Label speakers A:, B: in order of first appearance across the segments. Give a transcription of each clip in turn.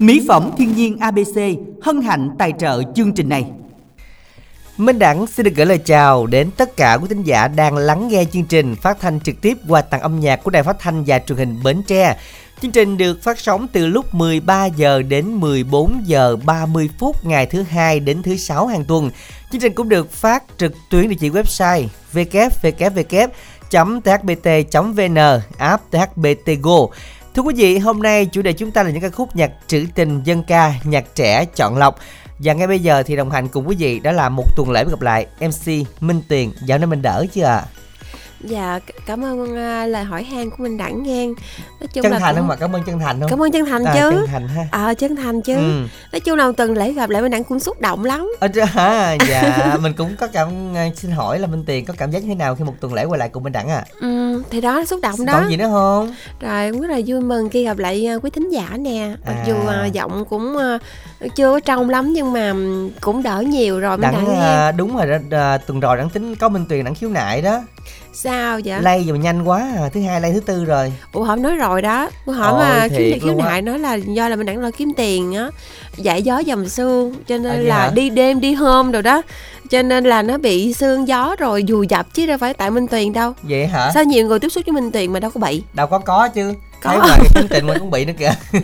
A: Mỹ phẩm thiên nhiên ABC hân hạnh tài trợ chương trình này.
B: Minh Đẳng xin được gửi lời chào đến tất cả quý thính giả đang lắng nghe chương trình phát thanh trực tiếp qua tặng âm nhạc của Đài Phát thanh và Truyền hình Bến Tre. Chương trình được phát sóng từ lúc 13 giờ đến 14 giờ 30 phút ngày thứ hai đến thứ sáu hàng tuần. Chương trình cũng được phát trực tuyến địa chỉ website www.thbt.vn, app THBT Go. Thưa quý vị, hôm nay chủ đề chúng ta là những ca khúc nhạc trữ tình dân ca, nhạc trẻ chọn lọc. Và ngay bây giờ thì đồng hành cùng quý vị đó là một tuần lễ gặp lại MC Minh Tuyền Dạo này mình đỡ chưa ạ? À?
C: Dạ, cảm ơn uh, lời hỏi han của mình đẳng ngang.
B: Nói chung chân là thành cũng... không mà cảm ơn chân thành không?
C: Cảm ơn chân thành à, chứ. Chân thành ha. Ờ chân thành chứ. Ừ. Nói chung là tuần lễ gặp lại mình đẳng cũng xúc động lắm.
B: Ờ à, dạ, mình cũng có cảm xin hỏi là Minh Tiền có cảm giác như thế nào khi một tuần lễ quay lại cùng mình đẳng à?
C: Ừ, thì đó xúc động đó.
B: Còn gì nữa không?
C: Rồi cũng rất là vui mừng khi gặp lại quý thính giả nè. Mặc à. dù giọng cũng chưa có trong lắm nhưng mà cũng đỡ nhiều rồi
B: mình đẳng, đẳng đúng rồi đó, tuần rồi đẳng tính có Minh Tuyền đẳng khiếu nại đó
C: sao vậy?
B: Lây mà nhanh quá à. thứ hai lây thứ tư rồi.
C: Ủa họ nói rồi đó. Họ mà kiếm tiền khiếu nại nói là do là mình đang lo kiếm tiền á. Giải gió dầm xương cho nên à, là hả? đi đêm đi hôm rồi đó. Cho nên là nó bị xương gió rồi dù dập chứ đâu phải tại minh tuyền đâu.
B: Vậy hả?
C: Sao nhiều người tiếp xúc với minh tuyền mà đâu có bị?
B: Đâu có có chứ có. ngoài cái tính tình mình cũng bị nữa kìa.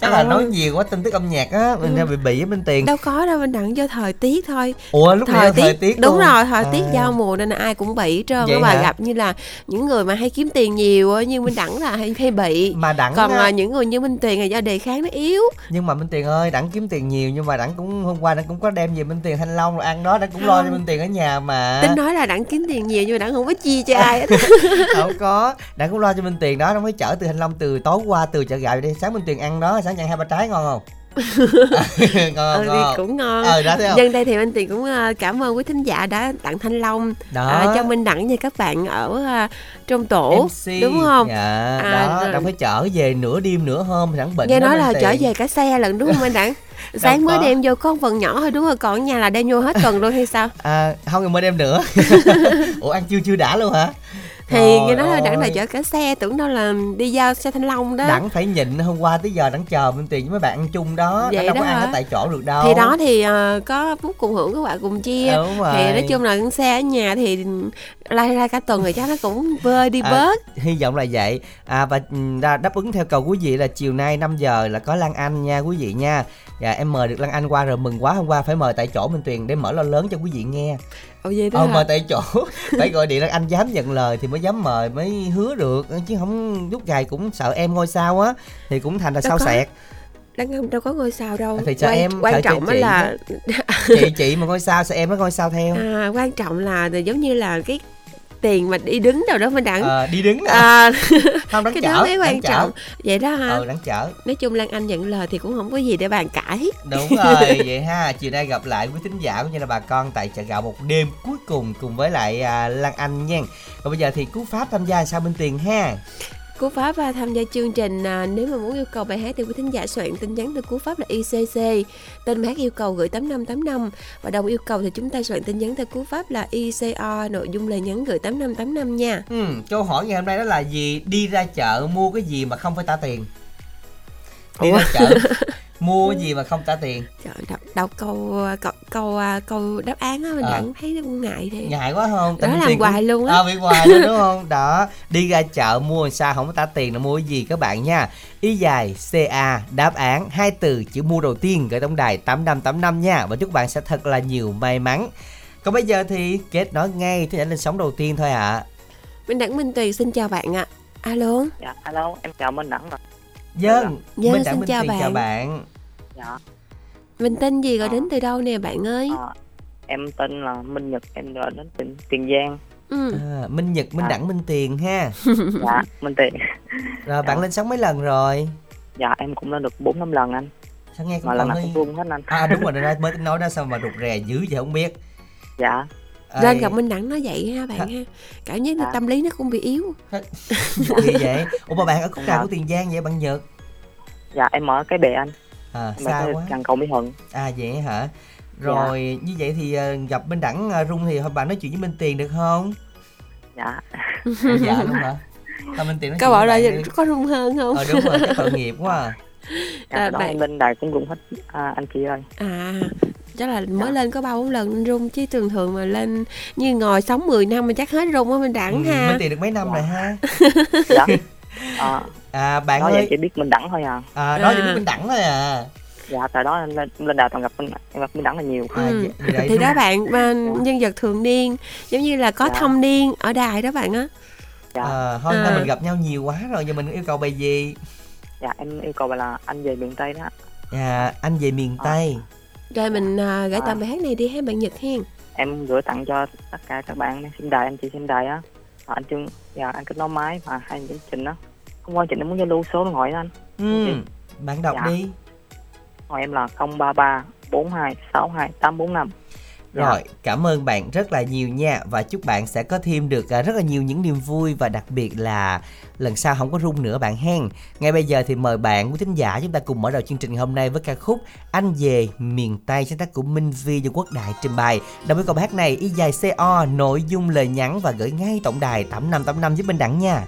B: Chắc là nói nhiều quá tin tức âm nhạc á mình ừ. bị bị với bên tiền.
C: Đâu có đâu mình đặng do thời tiết thôi.
B: Ủa lúc thời tiết, thời tiết
C: đúng rồi thời à. tiết giao mùa nên là ai cũng bị trơn. Các bà gặp như là những người mà hay kiếm tiền nhiều á như minh đẳng là hay hay bị.
B: Mà đẳng
C: còn á... những người như minh tiền là do đề kháng nó yếu.
B: Nhưng mà minh tiền ơi đẳng kiếm tiền nhiều nhưng mà đẳng cũng hôm qua đẳng cũng có đem về minh tiền thanh long rồi ăn đó đẳng cũng không. lo cho minh tiền ở nhà mà.
C: Tính nói là đẳng kiếm tiền nhiều nhưng mà đẳng không có chia cho ai hết
B: không có. Đẳng cũng lo cho minh tiền đó nó mới chở từ thanh long từ tối qua từ chợ gạo đi sáng minh tiền ăn đó sáng ăn hai ba trái ngon không
C: ngon, ừ, ngon. cũng ngon ờ, đó, nhân đây thì minh tiền cũng uh, cảm ơn quý thính giả đã tặng thanh long đó. Uh, cho minh đẳng như các bạn ở uh, trong tổ MC. đúng không
B: dạ à, đó rồi. đâu phải chở về nửa đêm nửa hôm đẳng bệnh
C: nghe nói là tiền. chở về cả xe lần đúng không minh đẳng sáng mới đem vô con phần nhỏ thôi đúng không còn nhà là đem vô hết tuần luôn hay sao
B: à không mới đem nữa ủa ăn chưa chưa đã luôn hả
C: thì nghe nói là đẳng là chở cả xe tưởng đâu là đi giao xe thanh long đó.
B: Đẳng phải nhịn hôm qua tới giờ đẳng chờ bên tiền với mấy bạn ăn chung đó vậy đâu đó có ăn ở tại chỗ được đâu.
C: Thì đó thì uh, có phút cùng hưởng các bạn cùng chia. Đúng rồi. thì nói chung là con xe ở nhà thì lai ra cả tuần rồi chắc nó cũng vơi đi à, bớt.
B: hy vọng là vậy. À và ừ, đáp ứng theo cầu quý vị là chiều nay 5 giờ là có lan anh nha quý vị nha. Dạ em mời được lan anh qua rồi mừng quá hôm qua phải mời tại chỗ minh tuyền để mở lo lớn cho quý vị nghe
C: Ồ vậy đó
B: ờ, mời tại chỗ. Phải gọi điện là anh dám nhận lời thì mới dám mời mới hứa được. Chứ không lúc gài cũng sợ em ngôi sao á thì cũng thành là sao sẹt.
C: Đang không đâu có ngôi sao đâu.
B: Thì sao quan, em
C: quan trọng chị, là
B: chị chị mà ngôi sao sao em nó ngôi sao theo.
C: À, quan trọng là giống như là cái tiền mà đi đứng đâu đó mình đặng.
B: À, đi đứng à, không đáng
C: cái
B: chở
C: đó mới quan trọng chở. vậy đó ha
B: ừ đáng chở.
C: Nói chung lan anh nhận lời thì cũng không có gì để bàn cãi.
B: Đúng rồi vậy ha. Chiều nay gặp lại quý thính giả cũng như là bà con tại chợ gạo một đêm cuối cùng cùng với lại à, lan anh nha. Còn bây giờ thì cú pháp tham gia sao bên tiền ha
C: Cú pháp và tham gia chương trình à, nếu mà muốn yêu cầu bài hát thì quý thính giả soạn tin nhắn từ cú pháp là ICC tên bài hát yêu cầu gửi 8585 và đồng yêu cầu thì chúng ta soạn tin nhắn theo cú pháp là ICO nội dung lời nhắn gửi 8585 nha.
B: Ừ, câu hỏi ngày hôm nay đó là gì? Đi ra chợ mua cái gì mà không phải trả tiền? Đi Ủa? ra chợ mua gì mà không trả tiền?
C: Trời đọc, đọc câu câu câu, câu đáp án á mình à. vẫn thấy nó cũng ngại thì
B: ngại quá không?
C: Đó làm hoài luôn á.
B: À, bị hoài luôn đúng không? Đó đi ra chợ mua sao không có trả tiền là mua cái gì các bạn nha. Y dài ca đáp án hai từ chữ mua đầu tiên gửi tổng đài tám năm tám năm nha. Và chúc bạn sẽ thật là nhiều may mắn. Còn bây giờ thì kết nối ngay tới lên sóng đầu tiên thôi ạ. À.
C: Minh Đẳng Minh Tùy xin chào bạn ạ. À. Alo.
D: Dạ alo em chào Minh Đẳng ạ
B: Dân,
C: Dân Minh xin chào bạn.
B: chào bạn.
D: Dạ.
C: Mình tên gì gọi à. đến từ đâu nè bạn ơi? À,
D: em tên là Minh Nhật, em gọi đến từ Tiền Giang.
B: Ừ. À, Minh Nhật, Minh à. Đẳng, Minh Tiền ha.
D: dạ, Minh Tiền.
B: Rồi dạ. bạn lên sóng mấy lần rồi?
D: Dạ em cũng lên được 4 5 lần anh.
B: Sao nghe cũng
D: mà lần
B: nào
D: cũng luôn hết anh.
B: À đúng rồi, ra mới nói đó sao mà rụt rè dữ vậy không biết.
D: Dạ.
C: Lên gặp Minh Đẳng nói vậy ha bạn ha. Cảm giác dạ. tâm lý nó cũng bị yếu.
B: Gì vậy? Ủa mà bạn ở khúc nào của Tiền Giang vậy bạn Nhật?
D: dạ em ở cái bè anh.
B: À em xa quá.
D: gần cầu mỹ thuận.
B: À vậy hả? Rồi dạ. như vậy thì uh, gặp bên đẳng uh, rung thì bạn nói chuyện với minh tiền được không?
D: Dạ.
B: À, dạ luôn hả? Thôi minh tiền nói
C: có bảo là có rung hơn không?
B: Ờ đúng rồi cái tội nghiệp quá à.
D: Dạ,
C: À,
D: đó
C: bạn-
D: lên đài cũng rung hết à, anh chị ơi
C: À chắc là mới
D: Dạ.
C: lên có ba bốn lần nên rung chứ thường thường mà lên như ngồi sống 10 năm mà chắc hết rung á mình đẳng
E: Ừ,
C: ha
E: Minh Tiền được mấy năm rồi ha
D: dạ à,
E: À bạn
D: em
E: ơi
D: chỉ biết mình đẳng thôi à
E: à, Nói
C: À.
E: biết Minh Đẳng thôi à
D: dạ tại đó em lên, lên đài toàn gặp mình em gặp mình đẳng là nhiều
E: À,
C: Ừ.
E: vậy- vậy
C: thì
E: đúng.
C: đó bạn mà nhân vật thường niên giống như là có
D: Dạ.
C: thâm niên ở đài đó bạn á
D: dạ
E: À, thôi
C: À.
E: à. mình gặp nhau nhiều quá rồi giờ mình yêu cầu bài gì
D: dạ em yêu cầu là anh về miền tây đó
E: à, anh về miền
D: À.
E: tây.
C: Rồi mình à, gửi
D: À.
C: tặng bài hát này đi ha bạn Nhật hen
D: em gửi tặng cho tất cả các bạn đang xem đài anh chị xem đài á. Và anh Trương và anh kết nối máy và hai chương trình đó không quan trình em muốn giao lưu số điện thoại đó anh.
E: Ừ. Bạn đọc
D: Dạ.
E: đi.
D: Hỏi em là 033 42 62 845
E: rồi, cảm ơn bạn rất là nhiều nha và chúc bạn sẽ có thêm được à, rất là nhiều những niềm vui và đặc biệt là lần sau không có rung nữa bạn hen. Ngay bây giờ thì mời bạn quý thính giả chúng ta cùng mở đầu chương trình hôm nay với ca khúc Anh về miền Tây sáng tác của Minh Vi do Quốc Đại trình bày. Đồng với câu hát này y dài CO nội dung lời nhắn và gửi ngay tổng đài 8585 giúp Minh Đẳng nha.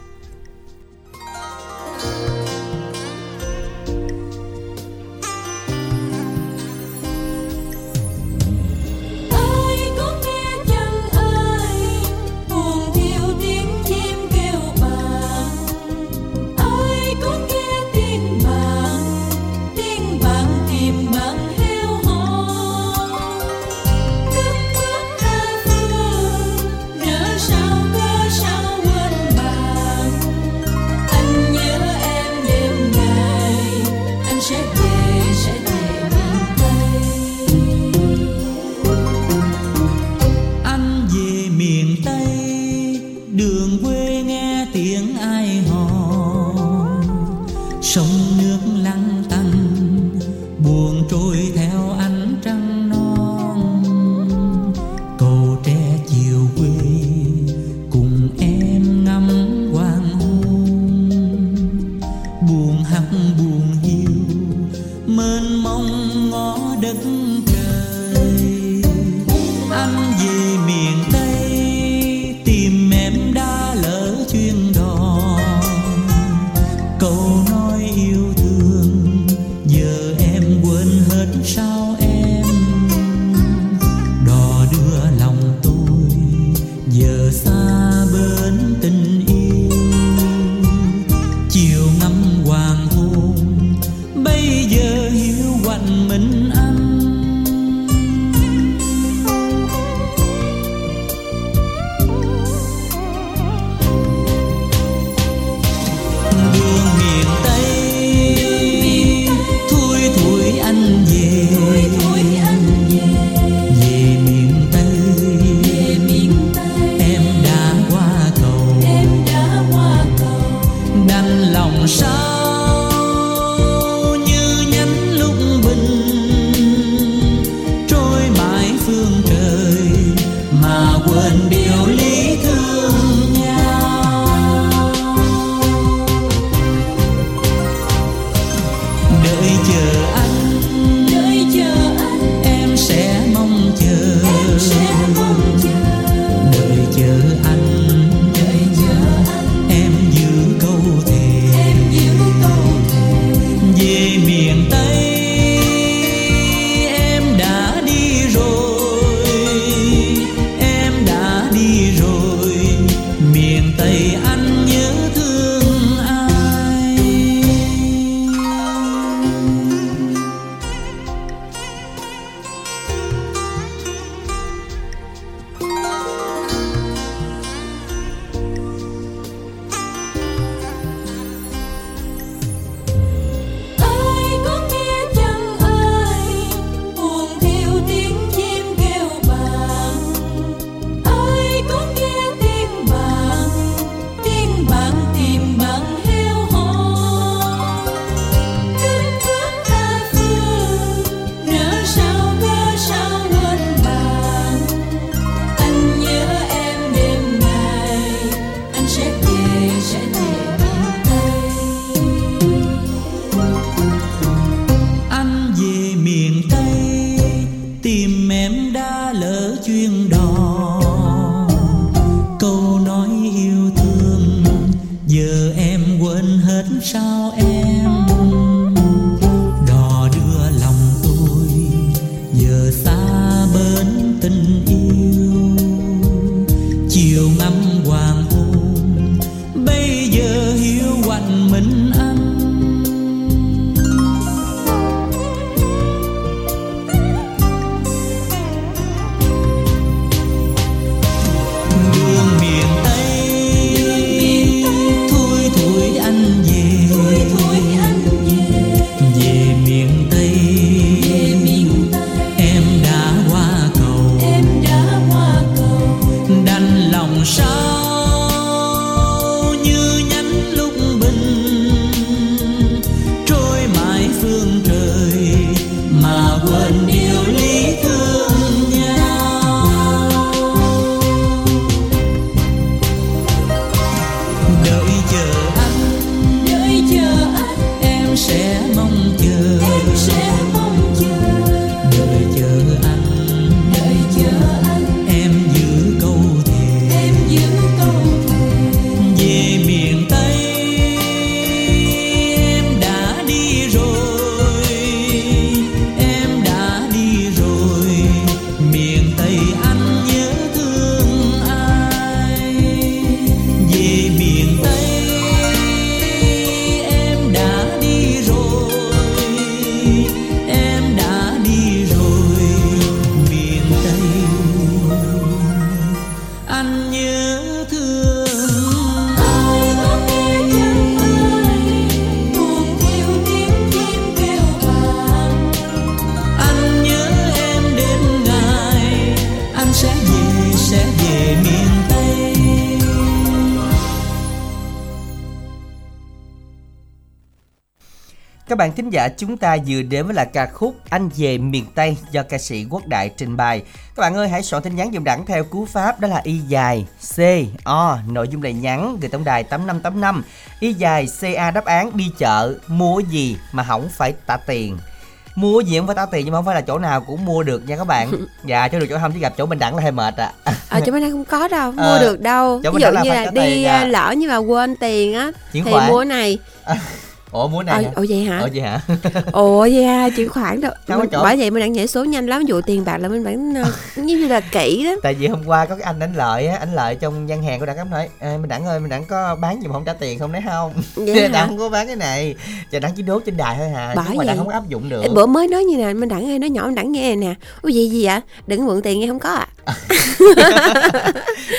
F: You. Bạn
B: thính giả chúng ta vừa đến với là ca khúc Anh về miền Tây do ca sĩ Quốc Đại trình bày. Các bạn ơi hãy soạn tin nhắn dùm đẳng theo cú pháp đó là y dài C O nội dung lời nhắn gửi tổng đài 8585 y dài CA đáp án đi chợ mua gì mà không phải trả tiền mua gì không phải trả tiền nhưng mà không phải là chỗ nào cũng mua được nha các bạn dạ chỗ được chỗ không chỉ gặp chỗ mình đẳng là hơi mệt à.
C: ở chỗ bên đây không có đâu mua
B: Ờ,
C: được đâu
B: chỗ
C: ví dụ như là đi
B: tiền
C: à,
B: à.
C: lỡ như mà quên tiền á thì
B: khoản.
C: mua này
B: ủa mua
C: ồ
B: này hả?
C: ồ vậy hả?
B: Ủa vậy hả?
C: Ồ vậy à chuyển khoản đâu. Mình- bởi vậy mình đang nhảy số nhanh lắm vụ tiền bạc là mình vẫn ờ, như như là kỹ đó
B: tại vì hôm qua có cái anh anh lợi á anh lợi trong gian hàng của đặng nói "Ê, mình đặng ơi mình đặng có bán gì mà không trả tiền không đấy không?
C: Vậy hả?
B: đặng không có bán cái này. Cho đặng chỉ đốt trên đài thôi hà
C: Bởi
B: chứ mà đặng không áp dụng được.
C: Bữa mới nói như nè mình đặng ơi nói nhỏ mình đặng nghe nè. Ủa gì gì vậy? Đừng mượn tiền nghe không có à?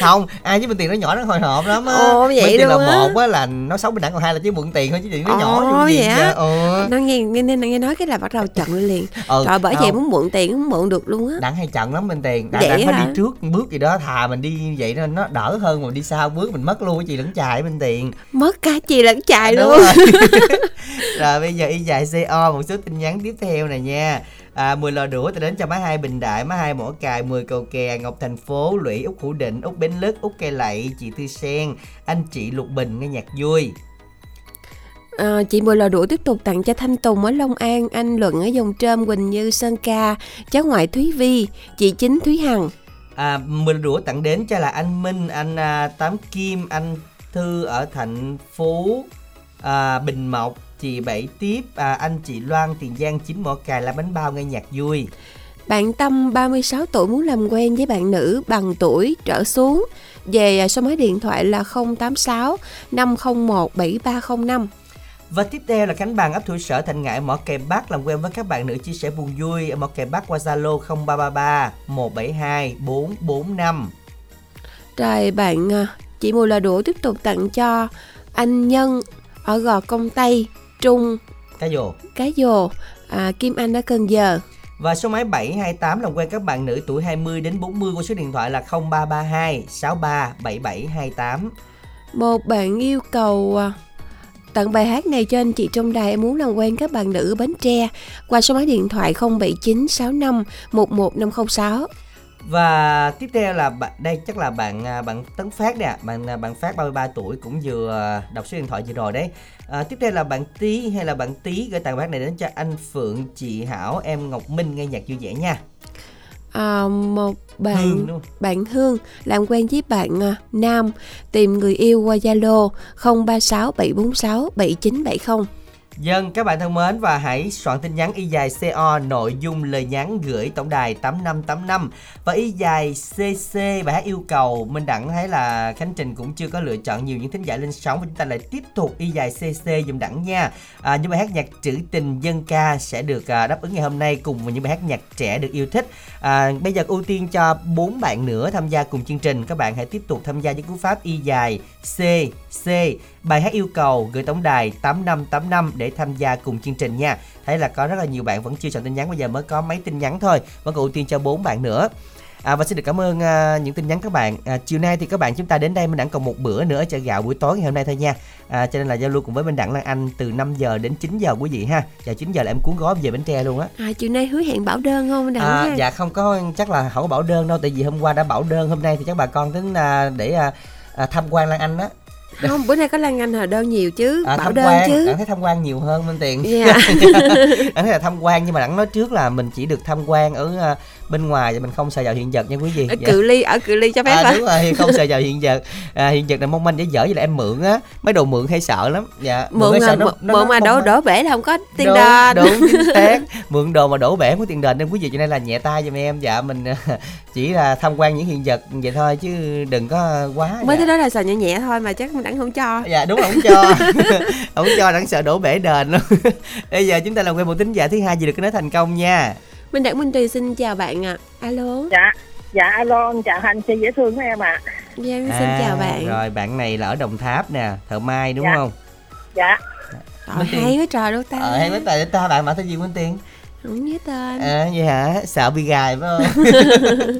B: Không ai với mình tiền nó nhỏ nó hồi hộp lắm á.
C: Ồ, vậy
B: Mượn tiền là một á là nó xấu mình đặng còn hai là chỉ mượn tiền thôi chứ tiền nó nhỏ
C: Ồ, vậy á?
B: ừ.
C: nó nghe nghe nên nghe nói cái là bắt đầu chận liền.
B: Ừ
C: rồi bởi vậy muốn mượn tiền không mượn được luôn á.
B: Đặng hay chận lắm bên tiền. Đặng, đặng phải
C: hả?
B: đi trước bước gì đó thà mình đi như vậy nó nó đỡ hơn mà đi sau bước mình mất luôn cái gì lẫn chài bên tiền.
C: Mất cả chi lẫn chài
B: Đúng
C: luôn.
B: rồi. rồi bây giờ y dài CO một số tin nhắn tiếp theo này nha. À, 10 lò đũa tôi đến cho má hai bình đại má hai mỏ cài 10 cầu kè ngọc thành phố lũy út hữu định út bến lức út cây lậy chị tư sen anh chị lục bình nghe nhạc vui
C: À, chị Mười lò đũa tiếp tục tặng cho Thanh Tùng ở Long An, anh Luận ở Dòng Trơm, Quỳnh Như, Sơn Ca, cháu ngoại Thúy Vi, chị Chính Thúy Hằng.
B: à, 10 lò đũa tặng đến cho là anh Minh anh à, Tám Kim anh Thư ở thành phố à, Bình Mộc chị Bảy Tiếp à, anh chị Loan Tiền Giang chín mỏ cài làm bánh bao nghe nhạc vui
C: Bạn Tâm 36 tuổi muốn làm quen với bạn nữ bằng tuổi trở xuống. Về số máy điện thoại là 086 501 7305.
B: Và tiếp theo là Khánh Bằng ấp thủ sở Thành Ngãi mỏ kè Bắc làm quen với các bạn nữ chia sẻ buồn vui ở mỏ kè Bắc qua Zalo 0333 172 445.
C: Rồi bạn à, chị Mười lò đũa tiếp tục tặng cho anh Nhân ở Gò Công Tây, Trung,
B: Cá dồ.
C: Cái Dồ, à, Kim Anh ở Cần Giờ.
B: Và số máy 728 làm quen các bạn nữ tuổi 20 đến 40 qua số điện thoại là 0332 63 7728.
C: Một bạn yêu cầu à, tặng bài hát này cho anh chị trong đài em muốn làm quen các bạn nữ Bến Tre qua số máy điện thoại 07965 11506.
B: Và tiếp theo là bạn đây chắc là bạn à, bạn Tấn Phát nè, bạn à, bạn Phát 33 tuổi cũng vừa à, đọc số điện thoại vừa rồi đấy. À, tiếp theo là bạn Tý hay là bạn Tý gửi tặng bác này đến cho anh Phượng, chị Hảo, em Ngọc Minh nghe nhạc vui vẻ nha.
C: À, một bạn
B: Hương
C: bạn Hương làm quen với bạn à, Nam tìm người yêu qua Zalo 036 746 7970.
B: Dân các bạn thân mến và hãy soạn tin nhắn y dài CO nội dung lời nhắn gửi tổng đài 8585 và y dài CC bài hát yêu cầu Minh Đẳng thấy là Khánh Trình cũng chưa có lựa chọn nhiều những thính giả lên sóng và chúng ta lại tiếp tục y dài CC dùm Đẳng nha. À, những bài hát nhạc trữ tình dân ca sẽ được à, đáp ứng ngày hôm nay cùng với những bài hát nhạc trẻ được yêu thích. À, bây giờ ưu tiên cho bốn bạn nữa tham gia cùng chương trình. Các bạn hãy tiếp tục tham gia với cú pháp y dài CC bài hát yêu cầu gửi tổng đài 8585 để tham gia cùng chương trình nha. Thấy là có rất là nhiều bạn vẫn chưa chọn tin nhắn bây giờ mới có mấy tin nhắn thôi. Vẫn còn ưu tiên cho bốn bạn nữa. À, và xin được cảm ơn à, những tin nhắn các bạn. À, chiều nay thì các bạn chúng ta đến đây mình đẳng còn một bữa nữa chợ gạo buổi tối ngày hôm nay thôi nha. À, cho nên là giao lưu cùng với Minh Đẳng Lan Anh từ 5 giờ đến 9 giờ quý vị ha. Và 9 giờ là em cuốn gói về Bến Tre luôn á.
C: À, chiều nay hứa hẹn bảo đơn không Đặng
B: À,
C: ha?
B: dạ không có chắc là không có bảo đơn đâu tại vì hôm qua đã bảo đơn hôm nay thì chắc bà con tính à, để à, à, tham quan Lan Anh á.
C: Không, bữa nay có Lan Anh hồi đơn nhiều chứ,
B: À,
C: bảo đơn
B: quan,
C: chứ.
B: Đặng thấy tham quan nhiều hơn Minh Tiền.
C: Dạ.
B: Đặng thấy là tham quan nhưng mà đặng nói trước là mình chỉ được tham quan ở à, bên ngoài và mình không sờ vào hiện vật nha quý vị.
C: Ở
B: Dạ.
C: cự ly, ở cự ly cho phép
B: À,
C: à,
B: đúng rồi không sờ vào hiện vật à, hiện vật là mong manh dễ dở vậy là em mượn á mấy đồ mượn hay sợ lắm dạ
C: Mượn, à,
B: sợ
C: mượn, mượn mà
B: mong
C: đổ
B: manh.
C: đổ bể là không có tiền
B: đúng,
C: đền.
B: đúng chính xác mượn đồ mà đổ bể của tiền đền nên quý vị cho nên là nhẹ tay giùm em dạ mình chỉ là tham quan những hiện vật vậy thôi chứ đừng có quá
C: Mới
B: dạ.
C: tới đó là sợ nhẹ nhẹ thôi mà chắc mình đặng không cho.
B: dạ đúng không cho không cho đặng sợ đổ bể đền luôn bây giờ chúng ta làm quen một tính giả thứ hai gì được cái nói thành công nha
C: Minh Đặng Minh Tùy xin chào bạn ạ. Alo.
G: dạ dạ alo anh chào anh chị dễ thương của em ạ
C: Dạ, xin chào bạn.
B: rồi bạn này là ở đồng tháp nè thợ mai đúng
G: Dạ.
B: không
G: dạ
C: Trời,
B: Minh
C: hay quá trời đâu ta.
B: ờ hay mấy tài ta bạn bạn tên gì Minh Tiền
C: Không nhớ tên.
B: à vậy hả sợ bị gài phải không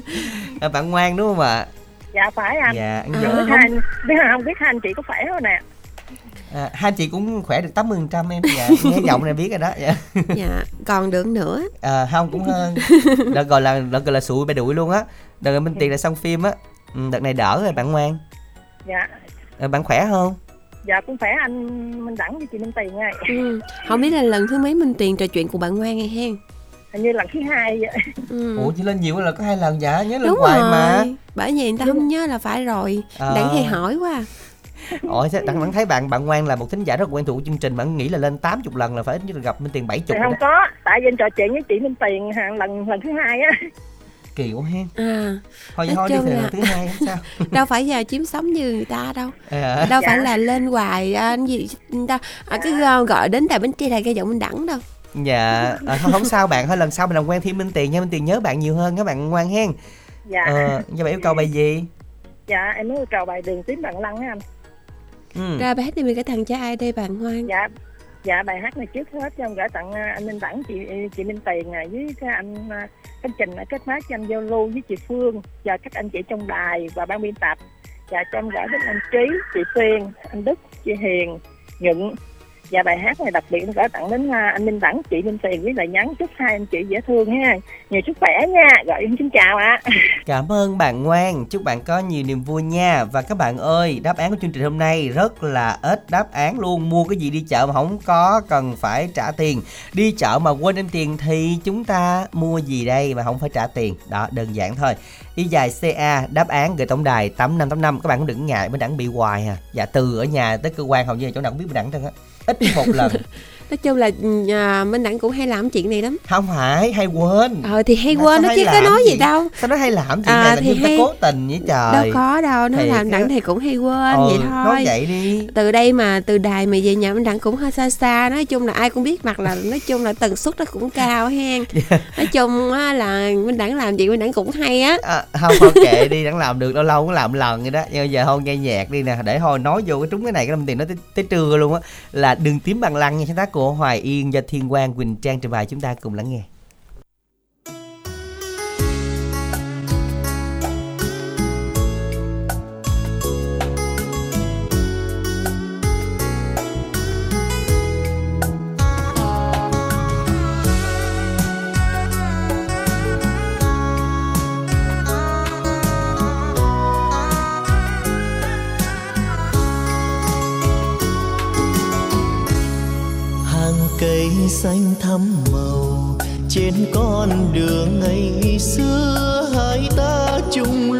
B: à, bạn ngoan đúng không ạ
G: dạ phải anh
B: dạ ăn
C: À.
B: dỗ
G: biết hai anh biết không biết hai anh chị có khỏe không nè
B: À, hai chị cũng khỏe được 80% em. Dạ nghe giọng này biết rồi đó. Dạ.
C: dạ còn được nữa.
B: À, không cũng hơn. Đợt gọi là đợt gọi là sụi bè đuổi luôn á. Đợt rồi minh tiền là xong phim á. Ừ, đợt này đỡ rồi bạn ngoan.
G: Dạ.
B: À, bạn khỏe không?
G: Dạ cũng phải anh minh đẳng với chị minh tiền nha
C: ừ. không biết là lần thứ mấy minh tiền trò chuyện của bạn ngoan hay hen?
G: Hình như lần thứ hai vậy.
C: ừ.
B: ủa chỉ lên nhiều là có hai lần dạ nhớ lên
C: đúng
B: hoài
C: rồi.
B: Mà
C: bởi vì người ta không nhớ là phải rồi.
B: Ờ.
C: đặng hay hỏi quá
B: thế đặng đặng thấy bạn bạn ngoan là một thính giả rất quen thuộc của chương trình bạn nghĩ là lên 80 lần là phải ít nhất là gặp minh tiền 70
G: thì
B: rồi
G: không
B: đó.
G: có tại vì anh trò chuyện với chị minh tiền hàng lần lần thứ hai á.
B: Kỳ quá hen
C: à
B: thôi
C: Nói
B: thôi đi
C: là-
B: lần thứ hai không sao.
C: Đâu phải giờ chiếm sống như người ta đâu.
B: À,
C: đâu
G: Dạ.
C: phải là lên hoài à, anh gì đâu à, cái ờ, gọi đến đài bến tre là cái giọng minh đẳng đâu.
B: Dạ à, thôi không sao bạn thôi lần sau mình làm quen thêm minh tiền nha minh tiền nhớ bạn nhiều hơn các bạn ngoan hen.
G: Dạ.
B: Ờ như bạn yêu cầu bài gì?
G: Dạ em muốn trò bài đường tím bằng lăng á anh
B: ừ.
C: ra bài hát thì mình cái thằng cho ai đây bạn ngoan
G: dạ dạ bài hát này trước hết cho em gửi tặng à, anh minh đẳng chị chị minh tiền à, với cái anh à, Khánh Trình đã kết nối cho anh giao lưu với chị Phương và các anh chị trong đài và ban biên tập. Và cho em gửi đến anh Trí, chị Xuyên, anh Đức, chị Hiền, Nhuận và bài hát này đặc biệt em gửi tặng đến à, anh Minh Đẳng, chị Minh Tiền với lời nhắn. Chúc hai anh chị dễ thương ha. Nhiều sức khỏe nha. Gọi em xin chào ạ.
B: Cảm ơn bạn ngoan, chúc bạn có nhiều niềm vui nha. Và các bạn ơi, đáp án của chương trình hôm nay rất là ít đáp án luôn. Mua cái gì đi chợ mà không có cần phải trả tiền. Đi chợ mà quên đem tiền thì chúng ta mua gì đây mà không phải trả tiền? Đó, đơn giản thôi. Y dài CA, đáp án gửi tổng đài 8585 Các bạn cũng đừng ngại, bên đẳng bị hoài à. Dạ từ ở nhà tới cơ quan hầu như là chỗ nào cũng biết mình đẳng trơn á. Ít một lần.
C: nói chung là ừ, à, minh đẳng cũng hay làm chuyện này lắm.
B: Không phải, hay quên.
C: Ờ thì hay quên nó chứ có
B: làm
C: nói gì
B: gì?
C: đâu.
B: Sao nó hay làm chuyện
C: À,
B: này là
C: thì hay-
B: cố tình vậy trời.
C: Đâu có đâu nó
B: Thiệt
C: làm
B: á.
C: đặng thì cũng hay quên
B: ừ,
C: vậy thôi.
B: nói vậy đi.
C: Từ đây mà từ đài mà về nhà minh đẳng cũng hơi xa xa nói chung là ai cũng biết mặt là nói chung là tần suất nó cũng cao hen.
B: Dạ.
C: nói chung á, là minh đẳng làm gì minh đẳng cũng hay á.
B: À, không thôi kệ đi đang làm được lâu lâu cũng làm lần vậy đó. Nhưng giờ thôi nghe nhạc đi nè để thôi nói vô cái trúng cái này cái đồng tiền nó tới, tới trưa luôn á. Là đường tím bằng lăng nha sáng tác của của Hoài Yên do Thiên Quang Quỳnh Trang trình bày. Chúng ta cùng lắng nghe.
H: Xanh thắm màu. Trên con đường ngày xưa hai ta chung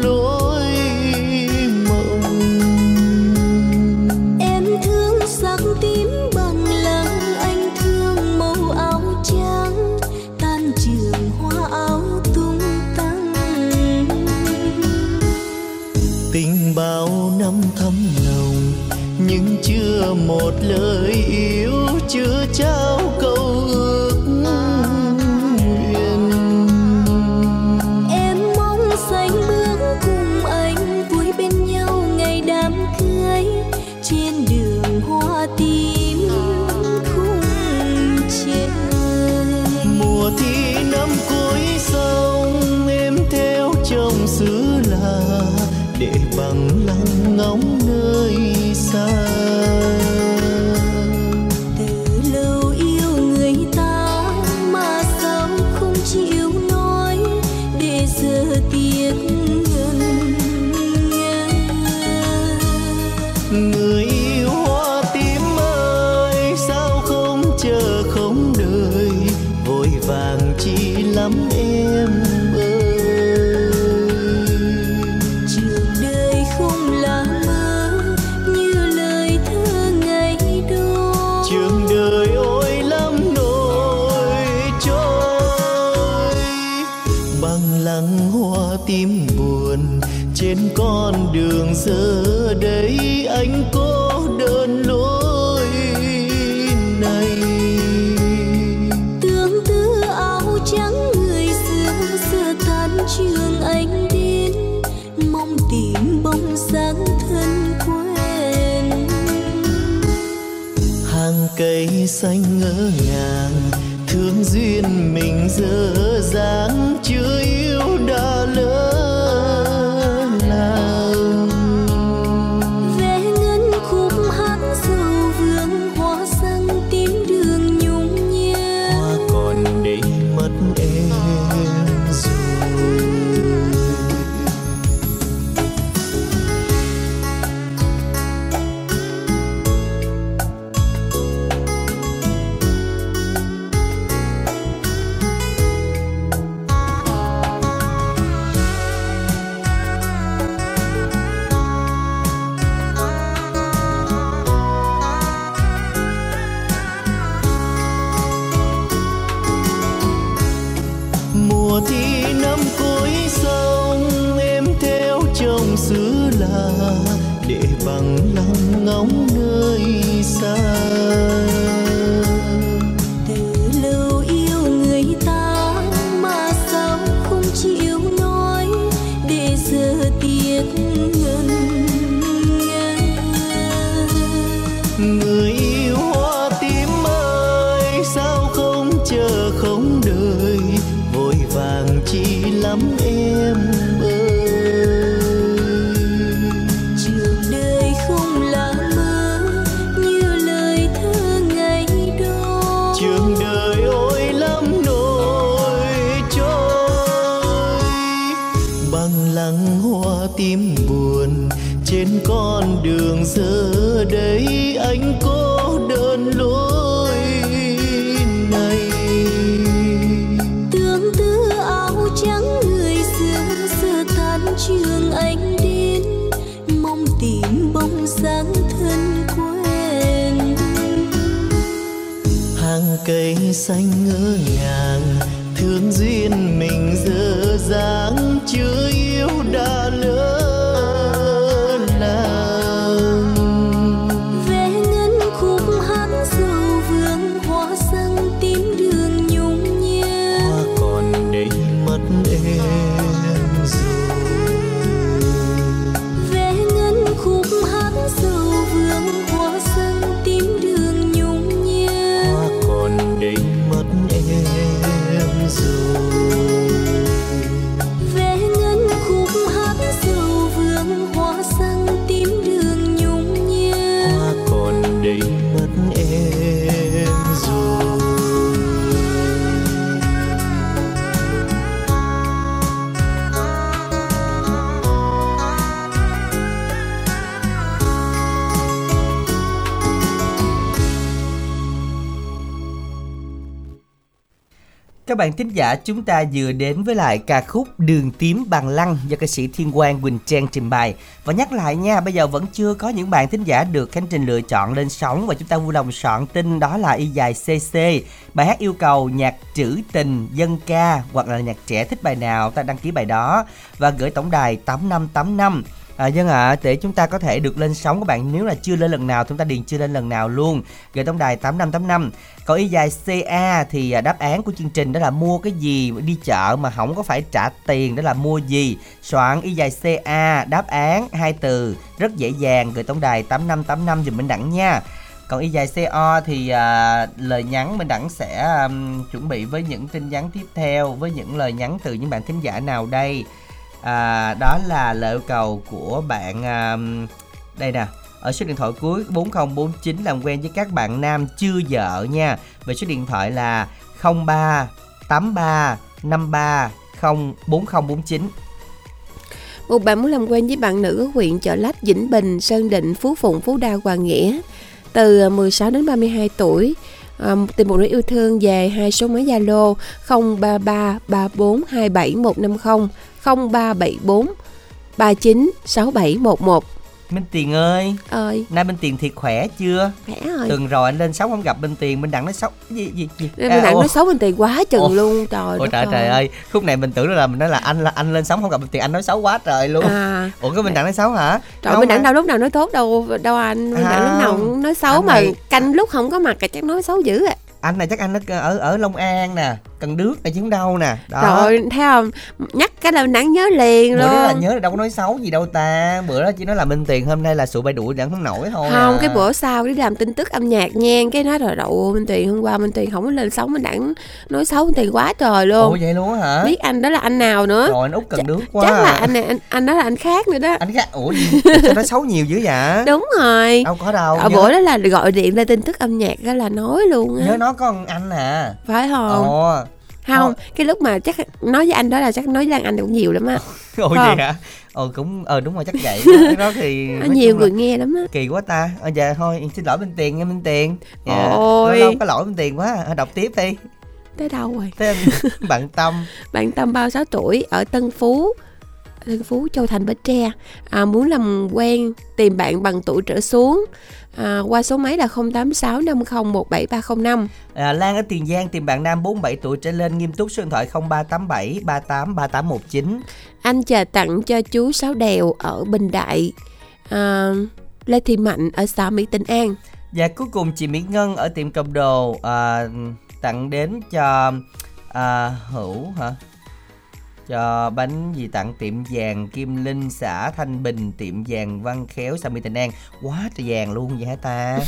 H: thấm lòng nhưng chưa một lời yêu chưa trao câu ước. Ngỡ ngàng thương duyên mình dở lắm
B: giả chúng ta vừa đến với lại ca khúc Đường tím bằng lăng do ca sĩ Thiên Quang Quỳnh Trang trình bày. Và nhắc lại nha, bây giờ vẫn chưa có những bạn thính giả được Khánh Trình lựa chọn lên sóng và chúng ta vui lòng soạn tin đó là y dài CC. Bài hát yêu cầu nhạc trữ tình, dân ca hoặc là nhạc trẻ thích bài nào ta đăng ký bài đó và gửi tổng đài 8585 À, dân ạ, để chúng ta có thể được lên sóng các bạn nếu là chưa lên lần nào chúng ta điền chưa lên lần nào luôn. Gửi tổng đài 8585 còn ý dài CA thì à, đáp án của chương trình đó là mua cái gì đi chợ mà không có phải trả tiền đó là mua gì? Soạn y dài CA đáp án hai từ. Rất dễ dàng gửi tổng đài 8585 dùm mình Đẳng nha. Còn y dài CO thì à, lời nhắn mình Đẳng sẽ um, chuẩn bị với những tin nhắn tiếp theo với những lời nhắn từ những bạn thính giả nào đây? À, đó là lời yêu cầu của bạn à, đây nè. Ở số điện thoại cuối 4049 làm quen với các bạn nam chưa vợ nha. Về số điện thoại là 03 83 53 04049
C: Một bạn muốn làm quen với bạn nữ ở huyện Chợ Lách, Vĩnh Bình, Sơn Định, Phú Phụng, Phú Đa, Hoàng Nghĩa. Từ à, 16 đến 32 tuổi. Ờ, tìm một nỗi yêu thương về hai số máy Zalo 033 34 27 150 0374 39 6711
B: Minh Tiền ơi.
C: Ơi.
B: Nay Minh Tiền thiệt khỏe chưa?
C: Khỏe rồi.
B: Tuần rồi anh lên sóng không gặp Minh Tiền Minh Đặng nói sóng gì gì gì?
C: Mình đang
B: ồ.
C: nói xấu mình tiền quá chừng
B: Ồ.
C: luôn trời
B: Ôi trời trời ơi. khúc này mình tưởng là mình nói là anh là anh lên sóng không gặp Minh Tiền anh nói xấu quá trời luôn.
C: À.
B: Ủa cái Minh Đặng nói xấu hả?
C: Trời
B: Không
C: mình đặng đâu lúc nào nói tốt đâu đâu anh mình đặng lúc nào
B: Không.
C: cũng nói xấu mà
B: này-
C: canh lúc không có mặt thì chắc nói xấu dữ à
B: anh này chắc anh ở ở ở Long An nè Cần Đước này chứ không đâu nè. Đó.
C: Rồi thấy không? Nhắc cái là đặng nhớ liền
B: bữa
C: luôn
B: đó là nhớ là đâu có nói xấu gì đâu ta. Bữa đó chỉ nói là Minh Tiền hôm nay là sụ bay đuổi đặng không nổi thôi
C: không
B: à.
C: cái bữa sau đi làm tin tức âm nhạc nha. Cái nói rồi đậu minh tuyền hôm qua minh tuyền không có lên sóng mình đặng nói xấu minh tuyền quá trời
B: ủa
C: luôn
B: vậy luôn hả?
C: Biết anh đó là anh nào nữa?
B: Rồi anh út Cần Đước quá
C: chắc là
B: à.
C: anh này anh, anh đó là anh khác nữa đó.
B: Anh khác? Ủa gì? Sao nói xấu nhiều dữ vậy?
C: Đúng rồi.
B: Đâu có đâu
C: ở
B: nhớ,
C: bữa đó là gọi điện lên tin tức âm nhạc đó là nói luôn
B: nhớ
C: á
B: có con anh à.
C: Phải không?
B: Ồ
C: không cái lúc mà chắc nói với anh đó là chắc nói với anh cũng nhiều lắm á.
B: Ồ vậy hả? Ờ cũng ờ đúng rồi chắc vậy cái đó thì
C: Nó
B: nói
C: nhiều người nghe lắm á.
B: kỳ quá ta. Ờ dạ thôi xin lỗi minh tiền nha minh tiền. Dạ.
C: Ôi.
B: lâu có lỗi minh tiền quá. À, đọc tiếp đi.
C: Tới đâu rồi?
B: Anh bạn tâm.
C: Bạn Tâm 36 tuổi ở Tân Phú Tân Phú Châu Thành Bến Tre. À, muốn làm quen tìm bạn bằng tuổi trở xuống à, qua số máy là 086 50 17305
B: à, Lan ở Tiền Giang tìm bạn nam 47 tuổi trở lên nghiêm túc số điện thoại 0387 38 3819
C: anh chờ tặng cho chú Sáu Đèo ở Bình Đại. À, Lê Thị Mạnh ở xã Mỹ Tịnh An.
B: Và cuối cùng chị Mỹ Ngân ở tiệm cầm đồ à, tặng đến cho à, Hữu hả? Cho bánh gì tặng? Tiệm vàng Kim Linh xã Thanh Bình tiệm vàng Văn Khéo xã Mỹ Tịnh An. Quá trời vàng luôn vậy hả ta?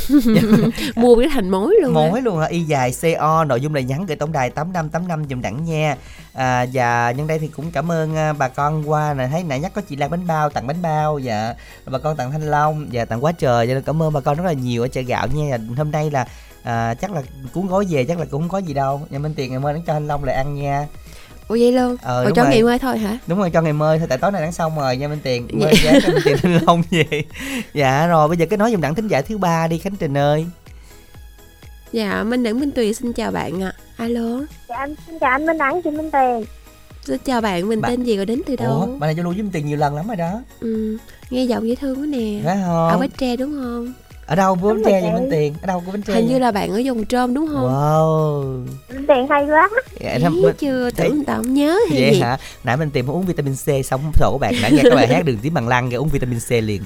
C: Mua cái thành mối luôn
B: mối luôn hả? Y dài co nội dung là nhắn gửi tổng đài tám năm tám năm dùm đẳng nha. À, và nhân đây thì cũng cảm ơn à, bà con qua nè. Thấy nãy nhắc có chị Lan bánh bao tặng bánh bao dạ. Bà con tặng thanh long và tặng quá trời. Cho nên cảm ơn bà con rất là nhiều ở chợ gạo nha. Hôm nay là à, chắc là cuốn gói về chắc là cũng không có gì đâu. Nhà Minh Tiền ngày mai đến cho thanh long lại ăn nha
C: ủa vậy luôn?
B: Ờ,
C: Ủa cho
B: rồi.
C: ngày mai thôi hả?
B: Đúng rồi cho ngày mơi thôi tại tối nay đã xong rồi nha Minh Tiền.
C: Dạ.
B: mơi giá cho Minh Tiền long về. Dạ rồi bây giờ cái nói dùm đẳng thính giả thứ ba đi Khánh Trình ơi.
C: Dạ minh đẳng minh tùy xin chào bạn ạ. Alo?
I: Dạ anh xin chào anh Minh Đẳng, chị Minh Tiền.
C: xin chào bạn mình
B: Bạn-
C: tên gì rồi đến từ đâu?
B: Ủa bà này cho lưu với Minh Tiền nhiều lần lắm rồi đó.
C: Ừ, nghe giọng dễ thương quá nè.
B: Phải
C: ở
B: không
C: bến tre đúng không
B: ở đâu của Bến Tre
I: rồi
B: vậy. Minh Tiền? Ở đâu của Bến Tre
C: hình như là bạn ở vùng trôm đúng không?
B: Wow.
I: Minh Tiền hay quá.
B: dạ,
C: Ý
B: thăm-
C: chưa tưởng tao không nhớ hay
B: vậy
C: gì.
B: hả? Nãy Minh Tiền muốn uống vitamin C xong sổ của bạn đã nghe cái bài hát đường tím bằng lăng cái uống vitamin C liền.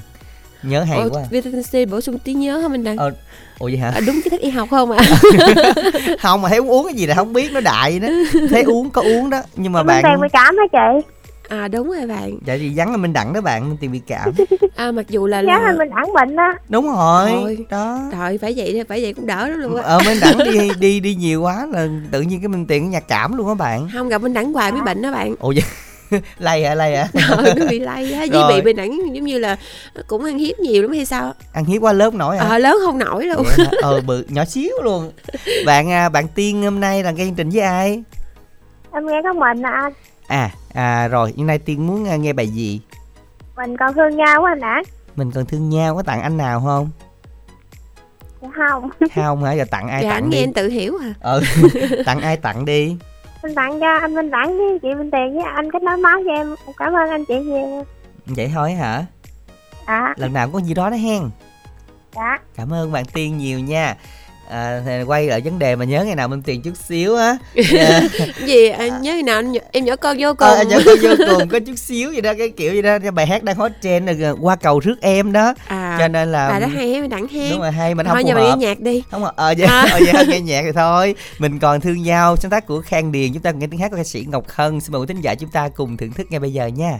B: Nhớ hay
C: Ủa,
B: quá.
C: vitamin C bổ sung trí nhớ hả mình đang
B: Ờ, ủa vậy hả?
C: À, đúng kiến thức y học không ạ?
B: Không mà thấy uống cái gì là không biết nó đại đó. Thấy uống có uống đó nhưng mà
I: Minh Tiền
B: bạn
I: bị cảm hả chị?
C: À đúng rồi bạn.
B: Dạ thì vắng là minh đẳng đó bạn minh tiền bị cảm
C: à mặc dù là
I: Nhớ là
C: là
I: mình ẩn bệnh á.
B: đúng rồi
C: Thôi.
B: đó.
C: trời phải vậy đi phải vậy cũng đỡ lắm luôn á.
B: Ờ minh đẳng đi đi đi nhiều quá là tự nhiên cái minh tiền cái nhạc cảm luôn á bạn.
C: Không gặp mình đẳng hoài mới bệnh đó bạn.
B: Ồ vậy? Lay hả lay hả?
C: Ờ, nó bị lây á. Với bị bị đẳng giống như là cũng ăn hiếp nhiều lắm hay sao
B: ăn hiếp quá lớp nổi hả?
C: Ờ lớn không nổi luôn.
B: Vậy ờ bự nhỏ xíu luôn. Bạn à, bạn tiên hôm nay là gây chương trình với ai?
I: Em nghe có mình à anh.
B: À à rồi hôm nay tiên muốn à, nghe bài gì?
I: Mình còn thương nhau quá anh Đẳng.
B: mình còn thương nhau có tặng anh nào không?
I: Dạ không.
B: không hả? Giờ tặng ai
C: dạ anh
B: tặng
C: nghe
B: đi?
C: anh tự hiểu à.
B: Ờ tặng ai tặng đi?
I: Mình tặng cho anh Minh Đẳng với chị Minh Tiền với anh kết nối máu cho em. Cảm ơn anh chị nhiều.
B: vậy thôi hả?
I: Dạ,
B: lần nào cũng có gì đó đó hen.
I: Dạ.
B: cảm ơn bạn tiên nhiều nha à, thì quay lại vấn đề mà nhớ ngày nào minh tiền chút xíu á. Dạ.
C: Cái gì anh nhớ khi nào anh nhỏ- em nhỏ con vô cùng.
B: Ờ, nhớ có vô cùng có chút xíu vậy đó cái kiểu vậy đó bài hát đang hot trend là qua cầu rước em đó.
C: À
B: cho nên là
C: bài đó hay hay đẳng hay
B: đúng rồi hay mình không
C: thôi
B: phù
C: giờ mình nghe nhạc đi.
B: Không ờ vậy
C: À.
B: ờ vậy thôi nghe nhạc thì thôi. Mình còn thương nhau sáng tác của khang điền chúng ta nghe tiếng hát của ca sĩ ngọc hân. Xin mời quý thính giả chúng ta cùng thưởng thức ngay bây giờ nha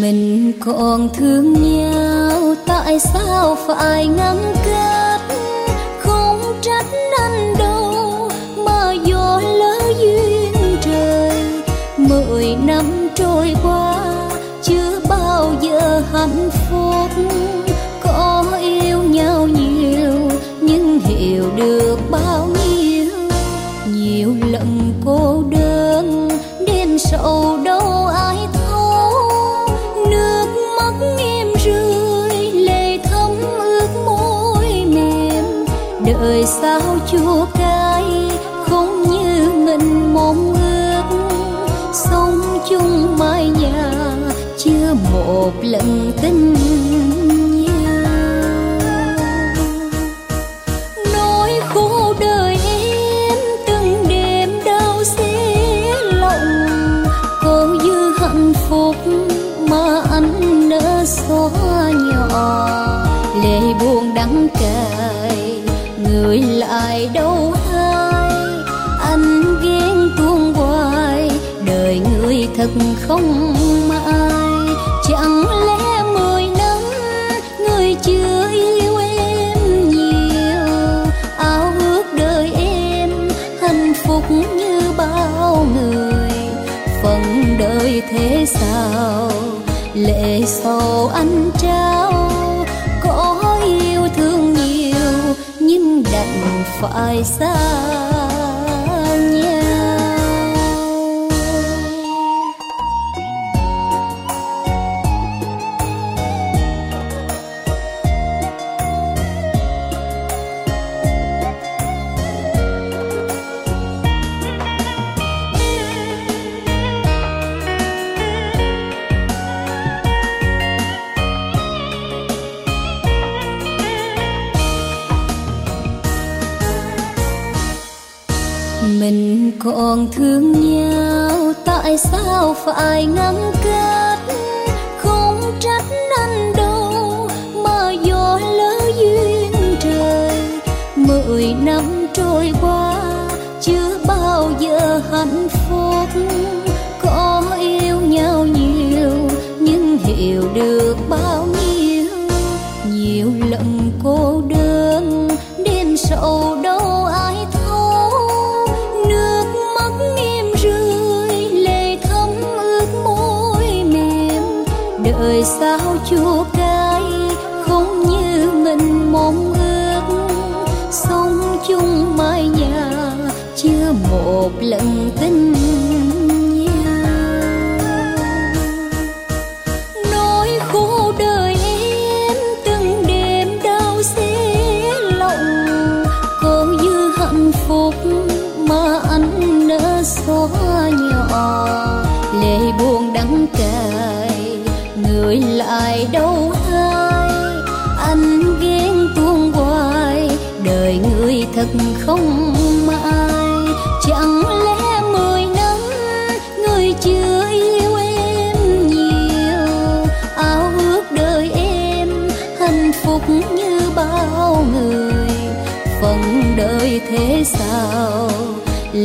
J: mình còn thương nhau, tại sao phải ngăn cách không trách anh đâu, mà do lỡ duyên trời. Mười năm trôi qua, chưa bao giờ hạnh phúc. Chua cay không như mình mong ước. Sống chung mái nhà, chưa một lần tình nhau nỗi khổ đời không ai chẳng lẽ mười năm người chưa yêu em nhiều? Ao ước đời em hạnh phúc như bao người. Phần đời thế sao? Lệ sầu anh trao, có yêu thương nhiều, nhưng đành phải xa. Phải ngắm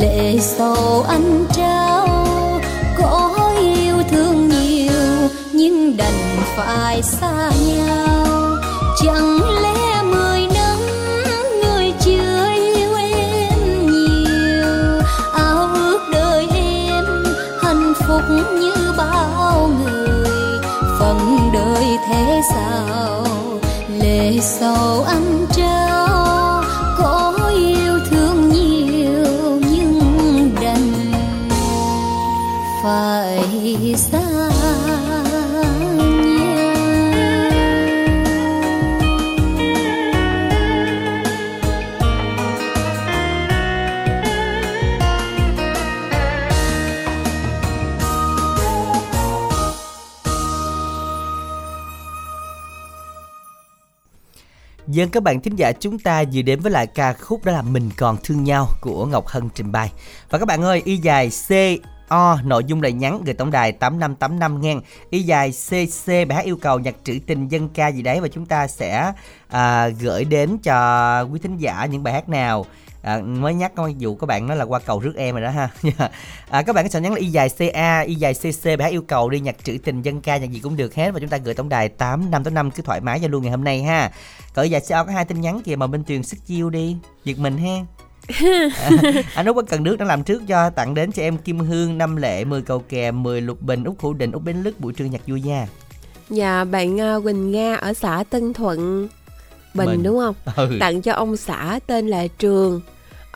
J: lệ sầu anh trao. Có yêu thương nhiều, nhưng đành phải xa nhau. Chẳng lẽ mười năm người chưa yêu em nhiều? Ao ước đời em hạnh phúc như bao người. Phần đời thế sao? Lệ sầu anh trao
B: Dân các bạn thính giả chúng ta vừa đến với lại ca khúc đó là Mình còn thương nhau của Ngọc Hân trình bày. Và các bạn ơi, y dài C O nội dung lời nhắn gửi tổng đài 8585 ngang y dài CC bài hát yêu cầu nhạc trữ tình dân ca gì đấy và chúng ta sẽ à, gửi đến cho quý thính giả những bài hát nào à, mới nhắc dù các bạn nói là qua cầu rước em rồi đó ha. À, các bạn có thể nhắn là y dài ca y dài cc bài hát yêu cầu đi nhạc trữ tình dân ca nhạc gì cũng được hết. Và chúng ta gửi tổng đài tám năm tám năm cứ thoải mái cho luôn ngày hôm nay ha. Cỡ dài co có hai tin nhắn kìa mà bên tuyền sức chiêu đi. Giật mình ha à, anh út có cần nước đã làm trước cho tặng đến cho em kim hương năm lệ 10 cầu kè 10 lục bình út hữu định út bến lức buổi trưa nhạc vui nha
C: Nhà bạn à, Quỳnh Nga ở xã Tân Thuận Bình,
B: Bình.
C: đúng không?
B: ừ.
C: Tặng cho ông xã tên là Trường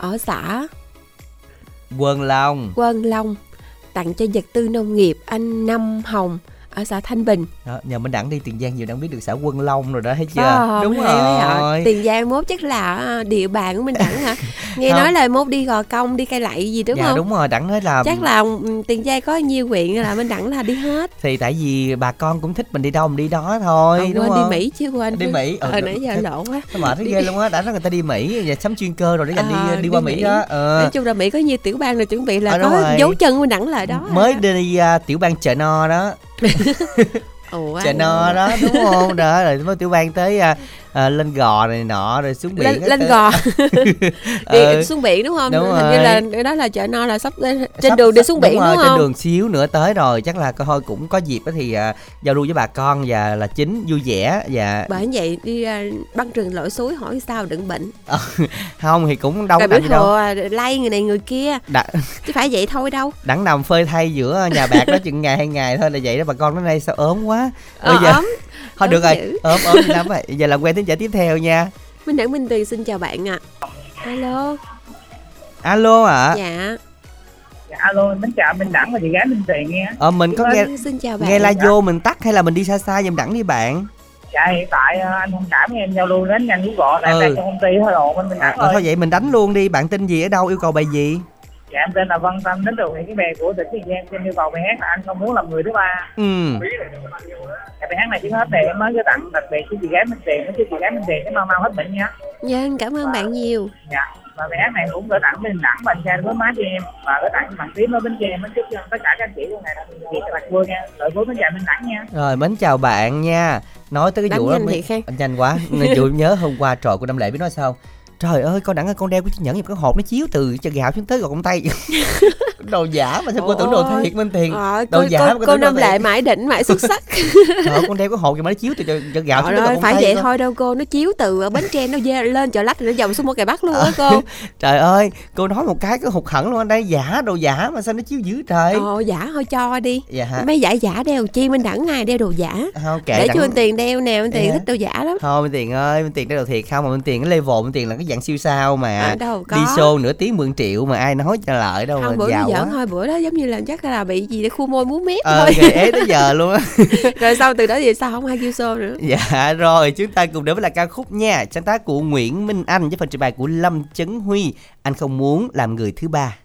C: ở xã
B: quân long.
C: Quơn Long Tặng cho vật tư nông nghiệp anh Năm Hồng ở xã Thanh Bình
B: đó, nhờ mình đẳng đi tiền giang nhiều đang biết được xã quân long rồi đó thấy chưa
C: không?
B: đúng
C: hả?
B: rồi
C: Tiền Giang mốt chắc là à, địa bàn của mình đẳng hả? Nghe
B: Không.
C: nói là mốt đi gò công, đi cây lậy gì đúng
B: dạ
C: không?
B: đúng rồi đẳng nói là
C: Chắc là ừ, Tiền Giang có nhiều huyện là mình đẳng là đi hết
B: thì tại vì bà con cũng thích mình đi đâu mình đi đó thôi
C: Ờ,
B: đúng
C: quên
B: không
C: đi Mỹ chứ quên
B: Đi Mỹ, ờ,
C: Ờ, nãy giờ lộ quá
B: mệt thấy ghê luôn á đã nói người ta đi mỹ và sắm chuyên cơ rồi để dành
C: Ờ,
B: đi đi qua mỹ,
C: Mỹ.
B: đó ờ.
C: Nói chung là Mỹ có nhiều tiểu bang là chuẩn bị là
B: Ờ,
C: có
B: rồi.
C: dấu chân mình đẳng lại đó
B: mới đi à, tiểu bang chợ no đó
C: Ủa,
B: chợ no đó đúng không? Đó rồi mới tiểu bang tới à, à, lên gò này nọ rồi xuống biển
C: lên, lên gò.
B: Ờ,
C: đi xuống biển đúng không?
B: Đúng
C: hình như là đó là chợ no là sắp lên trên
B: Sắp-
C: đường đi xuống biển đúng,
B: rồi,
C: không?
B: trên đường xíu nữa tới rồi. Chắc là thôi cũng có dịp thì à, giao lưu với bà con và là chính vui vẻ và
C: bởi vậy đi à, băng rừng lội suối hỏi sao đừng bệnh.
B: Không thì cũng đâu có đâu.
C: À, lay người này người kia.
B: Đã,
C: chứ phải vậy thôi đâu.
B: Đẳng nằm phơi thay giữa nhà bạc đó chừng ngày hai ngày thôi là vậy đó. Bà con đến đây sao ốm quá.
C: Ờ,
B: Bây giờ-
C: ốm
B: thôi được rồi.
C: dữ.
B: ốm ốm lắm rồi. Giờ là quen tiếng trả tiếp theo nha.
C: Minh đẳng minh tuyền xin chào bạn ạ. Alo.
B: Alo ạ.
C: Dạ.
K: Dạ, alo, mến chào Minh Đẳng và chị gái Minh Tuyền nghe.
B: ờ mình có nghe
C: Vâng, xin chào bạn.
B: nghe la vô mình tắt hay là mình đi xa xa giùm đẳng đi bạn?
K: Dạ, hiện tại ờ, anh thông cảm em giao lưu đến nhanh tại em
B: Ừ.
K: đang trong công ty thôi đồ bên Minh
B: à,
K: Đẳng
B: ờ, thôi vậy mình đánh luôn đi. Bạn tên gì ở đâu? Yêu cầu bài gì
K: Dạ, em tên là Văn Tâm, đến từ huyện Cái Bè của tỉnh Tiền Giang. Em yêu cầu bài hát là anh không muốn làm người thứ ba.
B: ừ
K: Dạ, bài hát này trước hết thì em mới có tặng đặc biệt cho chị gái Minh Tuyền, với chị gái Minh Tuyền cái mau mau hết bệnh nha.
C: dạ cảm ơn bạn nhiều
K: Dạ. và bài hát này cũng gửi tặng bên đẳng và trai với má cho em và gửi tặng bằng tím ở bên kia em chúc cho tất cả các anh chị luôn này đặc biệt các bạn vui nha đợi cuối bên chào bên đẳng nha
B: Rồi mến chào bạn nha Nói tới cái
C: Đánh
B: vụ đó
C: nhanh
B: mới- nhanh quá Nên vụ nhớ hôm qua trò của Năm Lệ biết nói sao Trời ơi con đẳng ơi con đeo cái chiếc nhẫn gì cái hộp nó chiếu từ chân gạo xuống tới gò con tay. Đồ giả mà sao cô tưởng đồ thiệt Minh Tiền
C: Ờ,
B: Đồ
C: cô,
B: giả
C: cô,
B: mà
C: cô Năm Lệ mãi đỉnh mãi xuất sắc.
B: Trời ơi, con đeo cái hộp gì mà nó chiếu từ chân gạo xuống tới gò
C: phải vậy thôi đâu cô nó chiếu từ ở bến tre nó dê lên chợ lách rồi nó dòng xuống một cài bắc luôn á cô.
B: Trời ơi cô nói một cái cái hụt hẳn luôn anh đây giả đồ giả mà sao nó chiếu dữ trời.
C: Ồ giả thôi cho đi.
B: Dạ
C: mấy giải giả đeo chi minh đẳng ngày đeo đồ giả?
B: Không kệ
C: để cho anh tiền đeo nè anh tiền
B: Dạ.
C: thích đồ giả lắm.
B: Thôi Minh Tiền ơi Minh Tiền đeo đồ thiệt không mà Minh Tiền cái level Minh Tiền là cái dạng siêu sao mà
C: À, đâu có.
B: Đi show nửa tiếng mượn triệu mà ai nói cho lợi đâu
C: không
B: mà
C: bữa
B: giàu
C: giỡn thôi bữa đó giống như là chắc là bị gì để khu môi muốn mép
B: Ờ
C: thôi.
B: ghê ế tới giờ luôn á.
C: Rồi sau từ đó thì sao không ai kêu show nữa?
B: Dạ rồi chúng ta cùng đến với là ca khúc nha. Sáng tác của Nguyễn Minh Anh với phần trình bày của Lâm Chấn Huy Anh không muốn làm người thứ ba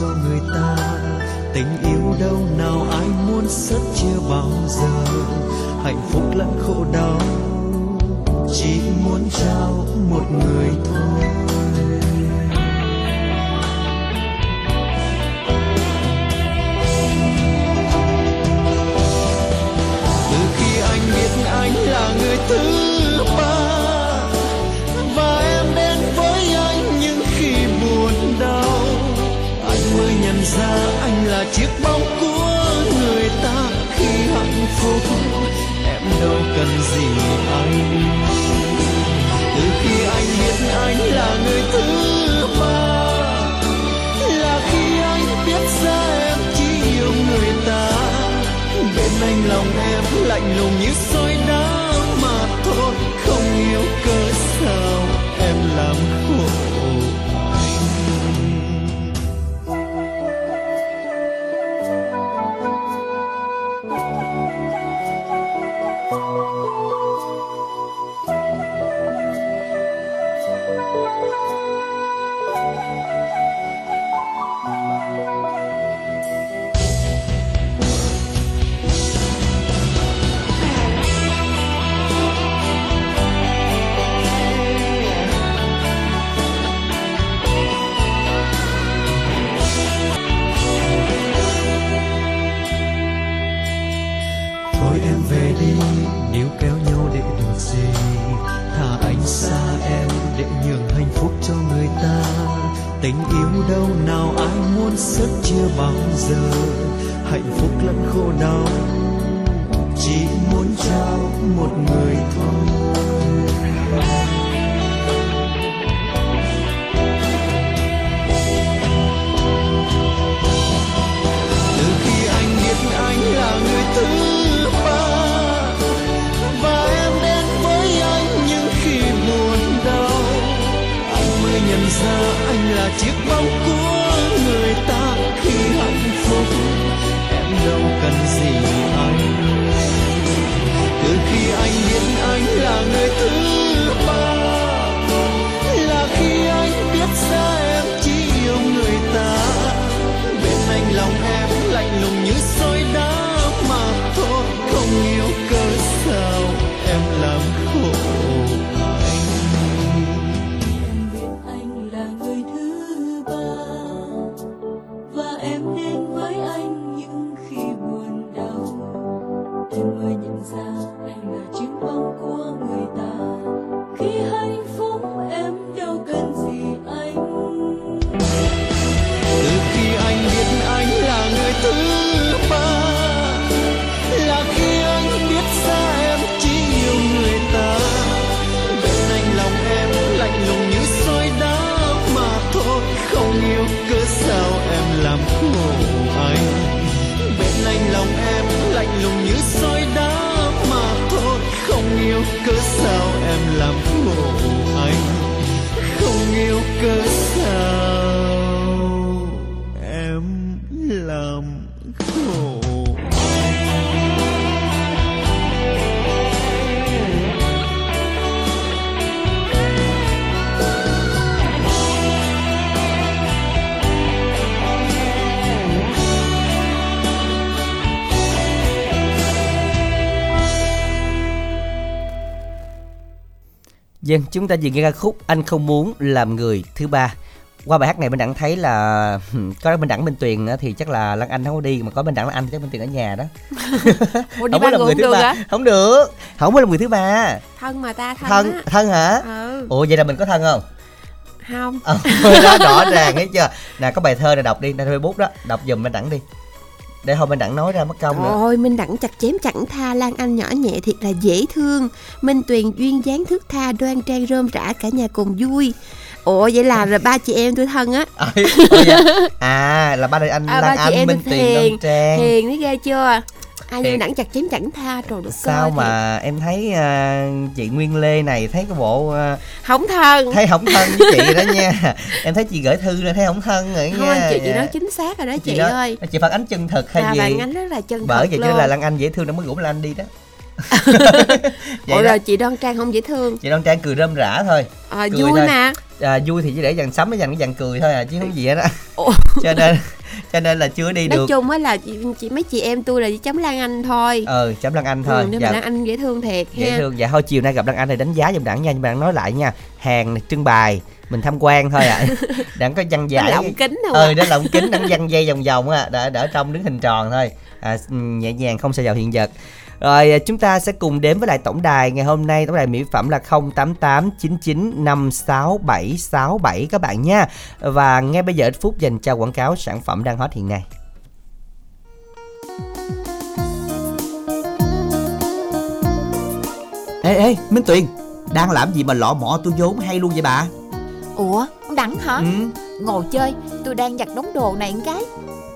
H: cho người ta. Tình yêu đâu nào ai muốn sớt chia bao giờ. Hạnh phúc lẫn khổ đau, Chỉ muốn trao một người thôi cần gì anh từ khi anh biết anh là người thứ ba, là khi anh biết ra em chỉ yêu người ta. Bên anh lòng em lạnh lùng như sao
B: Dân, chúng ta vừa nghe ca khúc Anh không muốn làm người thứ ba. Qua bài hát này mình đẳng thấy là có bên đẳng Minh Tuyền thì chắc là Lan Anh không có đi mà có bên đẳng Lan Anh thì chắc Minh Tuyền ở nhà đó.
C: Ủa đi
B: không có làm
C: người
B: thứ ba. Không được. Không có làm người thứ ba.
C: Thân mà ta thân,
B: Thân
C: á.
B: thân hả?
C: Ừ.
B: Ủa vậy là mình có thân không?
C: Không.
B: Ờ, đó rõ ràng thấy chưa? Nè có bài thơ này đọc đi, trên Facebook đó, đọc giùm bên đẳng đi. Để thôi bên đẳng nói ra mất công nữa.
C: Ôi Minh Đẳng chặt chém chẳng tha Lan Anh nhỏ nhẹ thiệt là dễ thương Minh Tuyền duyên dáng thước tha đoan trang rôm rã cả nhà cùng vui Ủa vậy là, là ba chị em tôi thân á
B: ôi dạ. À là ba đời anh
C: à,
B: Lan
C: ba chị
B: Anh
C: em
B: Minh
C: hiền
B: Đoan Trang.
C: Hiền thấy ghê chưa Ai
B: Hiền.
C: Minh Đẳng chặt chém chẳng tha Trời đất
B: Sao
C: ơi,
B: mà em thấy à, chị Nguyên Lê này thấy cái bộ à,
C: thiệt. Không thân.
B: thấy không thân với chị đó nha. Em thấy chị gửi thư rồi thấy không thân rồi
C: Thôi
B: nha.
C: chị chị nói chính xác rồi đó chị,
B: đó,
C: ơi.
B: chị phản ánh chân thực hay
C: Là
B: gì?
C: bạn anh rất là chân
B: bởi
C: thật
B: vậy cho là Lan Anh dễ thương nó mới rủ Lan Anh đi đó.
C: Ủa rồi chị Đoan Trang không dễ thương?
B: Chị Đoan Trang cười rơm rã thôi.
C: À,
B: Cười
C: Vui
B: thôi.
C: mà.
B: À, vui thì chỉ để dàn sắm với dàn cái dàn cười thôi à chứ không gì hết á. Cho nên cho nên là chưa đi
C: Nói
B: được.
C: chung á là chị, chị mấy chị em tôi là chỉ chấm Lan Anh thôi.
B: Ờ chấm Lan Anh thôi.
C: Ừ, nhưng
B: dạ.
C: mà Lan Anh dễ thương thiệt
B: dễ
C: ha.
B: thương. Dạ thôi chiều nay gặp Lan Anh thì đánh giá giùm đẳng nha. Nhưng mà đặng nói lại nha hàng trưng bày mình tham quan thôi ạ. À. đặng có văn giải.
C: Lộng kính thôi à.
B: đó lồng kính đặng văn dây vòng vòng á đã đỡ trong đứng hình tròn thôi. À, nhẹ nhàng không sợ vào hiện vật rồi à, chúng ta sẽ cùng đến với lại tổng đài ngày hôm nay. Tổng đài mỹ phẩm là 0889956767 các bạn nha. Và ngay bây giờ ít phút dành cho quảng cáo sản phẩm đang hot hiện nay.
A: Ê ê Minh Tuyền Đang làm gì mà lọ mọ tôi vốn hay luôn vậy bà?
L: Ủa, ông Đẳng hả?
A: Ừ.
L: Ngồi chơi, tôi đang giặt đống đồ này một cái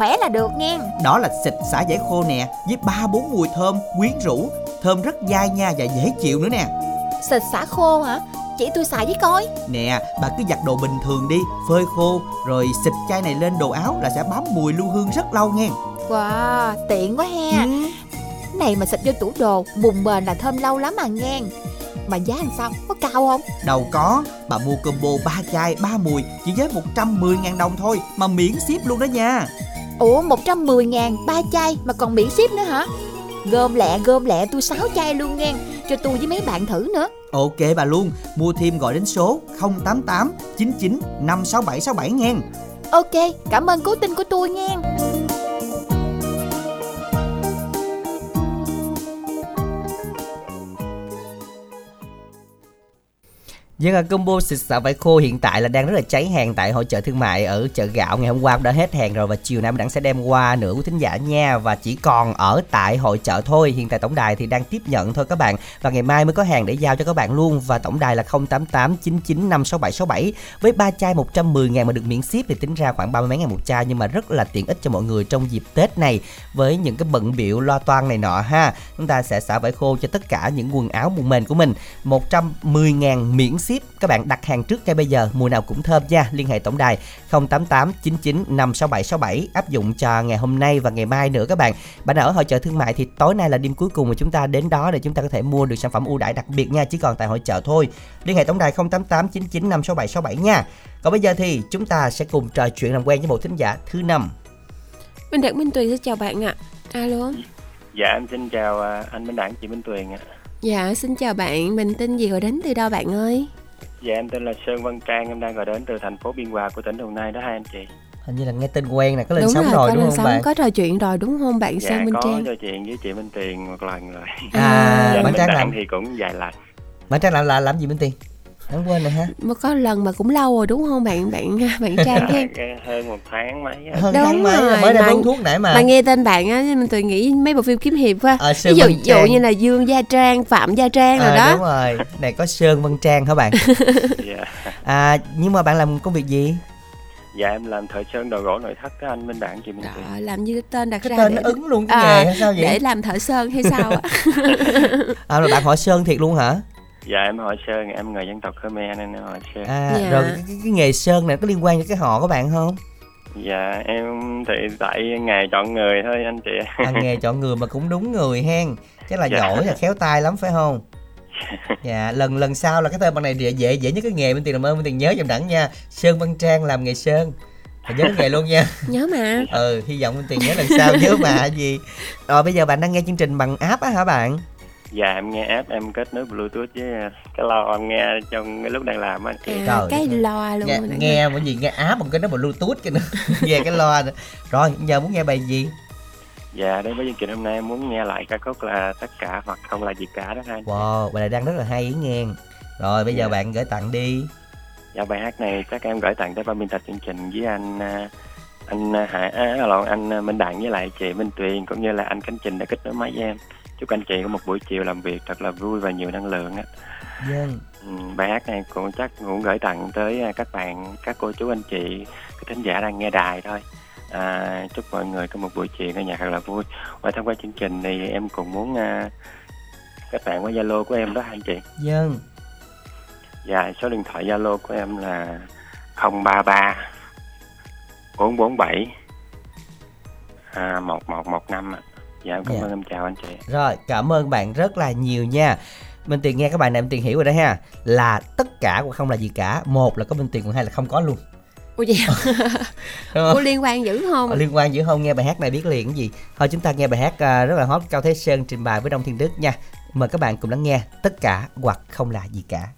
L: Khỏe là được nghe
A: Đó là xịt xả giải khô nè Với ba bốn mùi thơm quyến rũ Thơm rất dai nha và dễ chịu nữa nè
L: Xịt xả khô hả? Chỉ tôi xài với coi
A: Nè bà cứ giặt đồ bình thường đi Phơi khô Rồi xịt chai này lên đồ áo là sẽ bám mùi lưu hương rất lâu nghe
L: Wow, tiện quá ha
A: Ừ.
L: Này mà xịt vô tủ đồ Bùn bền là thơm lâu lắm mà nghe Mà giá làm sao? Có cao không?
A: Đâu có, bà mua combo 3 chai 3 mùi chỉ với 110.000 đồng thôi mà miễn ship luôn đó nha.
L: Ủa 110 ngàn ba chai mà còn miễn ship nữa hả? Gom lẹ gom lẹ tôi 6 chai luôn nghe Cho tôi với mấy bạn thử nữa
A: Ok bà luôn, mua thêm gọi đến số 088 99 56767 nghe.
L: Ok, cảm ơn cố tin của tôi nghe
B: Dân à, combo xịt xả vải khô hiện tại là đang rất là cháy hàng tại hội chợ thương mại ở chợ gạo. Ngày hôm qua cũng đã hết hàng rồi và chiều nay mình đẳng sẽ đem qua nữa quý thính giả nha. Và chỉ còn ở tại hội chợ thôi. Hiện tại tổng đài thì đang tiếp nhận thôi các bạn. Và ngày mai mới có hàng để giao cho các bạn luôn. Và tổng đài là 0889956767 với ba chai 110 ngàn mà được miễn ship thì tính ra khoảng 30 mấy ngàn một chai. Nhưng mà rất là tiện ích cho mọi người trong dịp Tết này với những cái bận biểu lo toan này nọ ha. Chúng ta sẽ xả vải khô cho tất cả những quần áo bùn mền của mình. 110 ngàn miễn ship các bạn đặt hàng trước ngay bây giờ mùa nào cũng thơm nha. Liên hệ tổng đài 088 99 56767 áp dụng cho ngày hôm nay và ngày mai nữa các bạn. Bạn nào ở hội chợ thương mại thì tối nay là đêm cuối cùng mà chúng ta đến đó để chúng ta có thể mua được sản phẩm ưu đãi đặc biệt nha chỉ còn tại hội chợ thôi. Liên hệ tổng đài 088 99 56767 nha. Còn bây giờ thì chúng ta sẽ cùng trò chuyện làm quen với một thính giả thứ năm.
C: Minh Đẳng Minh Tuyền xin chào bạn ạ. Alo.
M: Dạ em xin chào à, anh Minh Đẳng, chị Minh Tuyền ạ.
C: Dạ xin chào bạn. Mình tên gì rồi đến từ đâu bạn ơi?
M: Dạ em tên là Sơn Văn Trang, em đang gọi đến từ thành phố Biên Hòa của tỉnh Đồng Nai đó hai anh chị.
B: hình như là nghe tên quen nè có lên
C: Đúng
B: sóng
C: rồi,
B: rồi
C: có
B: đúng
C: lên
B: không
C: sóng,
B: bạn?
C: có trò chuyện rồi đúng không bạn
M: Dạ
C: Sơn Minh
M: có
C: Trang?
M: trò chuyện với chị Minh Tuyền một lần rồi.
B: à
M: dạ,
B: bạn
M: Minh
B: trang làm
M: thì cũng vài lần.
B: bạn trang làm là làm gì bên tiền Đáng quên rồi ha.
C: mà có lần mà cũng lâu rồi đúng không bạn bạn bạn Trang
M: Cái hơn một tháng mấy.
B: Hơn
C: Đúng
B: tháng mấy
C: rồi,
B: mới
C: mà-
B: uống thuốc nãy mà.
C: mà nghe tên bạn á mình tôi nghĩ mấy bộ phim kiếm hiệp quá
B: Sơn
C: ví dụ, ví dụ như là Dương Gia Trang Phạm Gia Trang rồi
B: Ờ,
C: đó
B: đúng rồi. Này có Sơn Văn Trang hả bạn?
M: Dạ.
B: À nhưng mà bạn làm công việc gì?
M: dạ em làm thợ sơn đồ gỗ nội thất á anh Minh Đảng chị Minh Tuyền.
C: Ờ, làm như cái tên đặt
B: Cái
C: ra
B: tên
C: để,
B: nó ứng luôn cái
C: Ờ,
B: nghề hay sao vậy?
C: để làm thợ sơn hay sao á
B: À rồi bạn hỏi Sơn thiệt luôn hả?
M: Dạ em hỏi Sơn, em người dân tộc Khmer nên em hỏi Sơn.
B: À
C: Dạ.
B: rồi cái, cái, cái nghề Sơn này có liên quan đến cái họ của bạn không?
M: Dạ em thì tại nghề chọn người thôi anh chị.
B: À, nghề chọn người mà cũng đúng người hen. Chắc là
M: Dạ.
B: giỏi là khéo tay lắm phải không? Dạ, lần lần sau là cái tên bạn này dễ dễ dễ nhất cái nghề bên tiền làm ơn bên tiền nhớ giùm đẳng nha. Sơn Văn Trang làm nghề sơn. Phải nhớ nghề luôn nha.
C: nhớ mà
B: ừ, hy vọng bên tiền nhớ lần sau nhớ mà gì. Rồi bây giờ bạn đang nghe chương trình bằng app á hả bạn?
M: Dạ em nghe app em kết nối bluetooth với cái lo em nghe trong cái lúc đang làm á
C: à,
B: Trời
C: cái loa luôn
B: Nghe, nghe mà gì nghe app bằng cái nó bluetooth cái nữa. nghe cái loa nữa. Rồi, giờ muốn nghe bài gì?
M: Dạ đến với chương trình hôm nay em muốn nghe lại ca khúc là tất cả hoặc không là gì cả đó anh.
B: Wow, bài này đang rất là hay ý nghe. Rồi bây giờ
M: Dạ.
B: bạn gửi tặng đi.
M: Dạ bài hát này chắc em gửi tặng tới ban biên tập chương trình với anh à, anh à, Hải à, lộn anh à, Minh Đặng với lại chị Minh Tuyền cũng như là anh Khánh Trình đã kết nối máy với em. Chúc anh chị có một buổi chiều làm việc thật là vui và nhiều năng lượng á.
B: Dân.
M: Ừ, bài hát này cũng chắc cũng gửi tặng tới à, các bạn, các cô chú anh chị, các thính giả đang nghe đài thôi. À, chúc mọi người có một buổi chiều nghe nhạc thật là vui. Qua thông qua chương trình thì em cũng muốn à, các bạn qua Zalo của em đó anh chị.
B: Dân.
M: Dạ, số điện thoại Zalo của em là 033 447 à, 1115 ạ. Dạ, em cảm
B: Dạ.
M: ơn em chào anh chị.
B: Rồi, cảm ơn bạn rất là nhiều nha. Minh Tiền nghe các bạn này Minh Tiền hiểu rồi đó ha. Là tất cả hoặc không là gì cả. Một là có Minh Tiền còn hai là không có luôn.
C: Ủa vậy Ủa
B: không?
C: liên quan dữ không
B: Ờ, liên quan giữa không nghe bài hát này biết liền cái gì. Thôi chúng ta nghe bài hát à, rất là hot Cao Thế Sơn trình bày với Đông Thiên Đức nha. Mời các bạn cùng lắng nghe tất cả hoặc không là gì cả.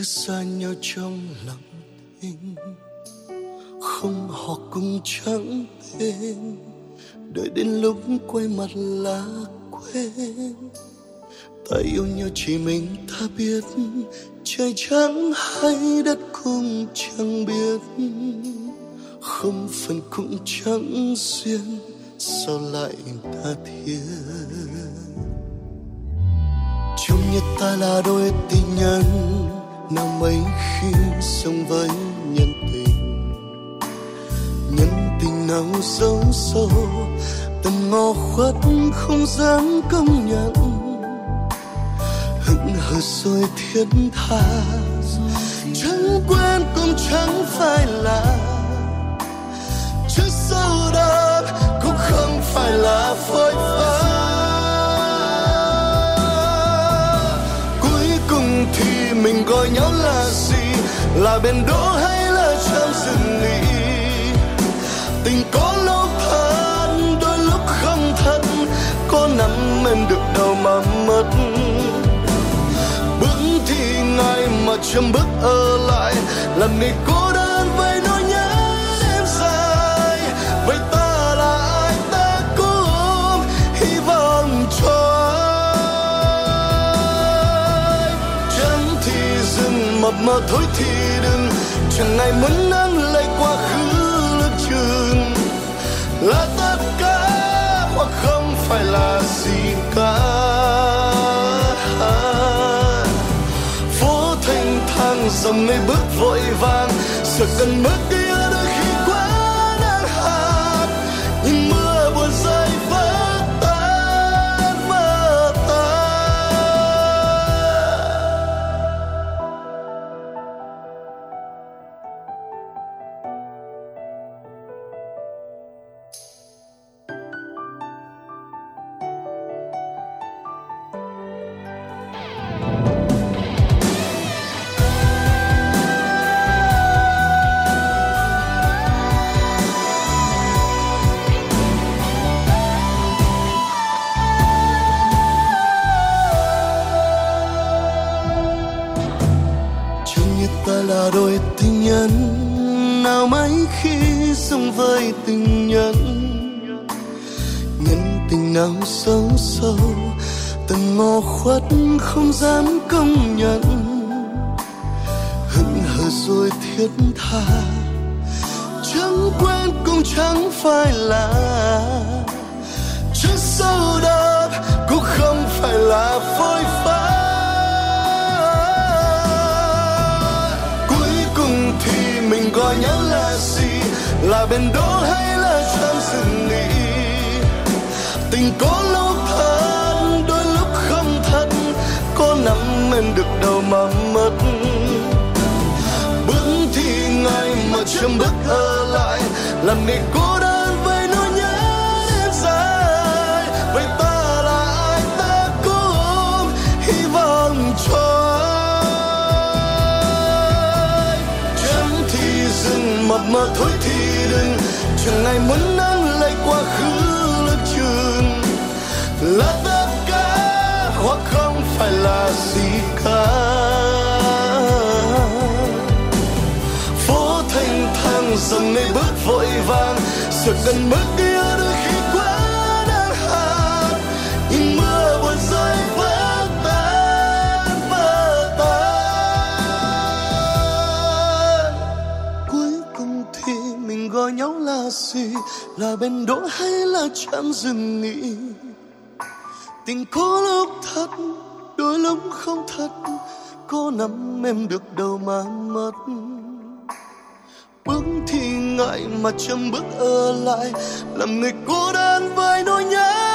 N: Cứ xa nhau trong lặng thinh không họ cũng chẳng tên đợi đến lúc quay mặt là quên. Ta yêu nhau chỉ mình ta biết, trời trắng hay đất cũng chẳng biết. Không phần cũng chẳng duyên, sao lại ta thiết? Chung như ta là đôi tình nhân nào mấy khi sống với nhân tình nhân tình nào sâu sâu, tầm ngò khuất không dám công nhận. Hững hờ rồi thiết tha chẳng quen cũng chẳng phải là. Trước sau đó cũng không phải là phôi pha mình gọi nhau là gì? Là bên đỗ hay là trong rừng nghỉ tình có lâu thật đôi lúc không thật có nắm em được đâu mà mất. Bước thì ngày mà chưa bước ở lại, làm người cô mà thôi thì đừng. Chẳng ngày muốn nắng lấy quá khứ lớp chừng là tất cả hoặc không phải là gì cả. Phố thanh thang dòng người bước vội vàng, sợ cần bước đi ở lại. Làm người cô đơn với nỗi nhớ em dài. Vậy ta là ai ta cũng hy vọng cho ai. Chẳng thì dừng mập mờ thôi thì đừng. Chẳng ai muốn nắng lại quá khứ lưng chừng là tất cả hoặc không phải là gì cả. Dần ngày bước vội vàng. Sợ gần đi ở đôi khi quá đáng hạn. Nhìn mưa buồn rơi vỡ tan vỡ tan. Cuối cùng thì mình gọi nhau là gì? Là bên đỗ hay là chạm dừng nghỉ? Tình có lúc thật, đôi lúc không thật. Có nắm em được đâu mà mất. Bước thì ngại mà chậm bước ở lại làm người cô đơn với nỗi nhớ.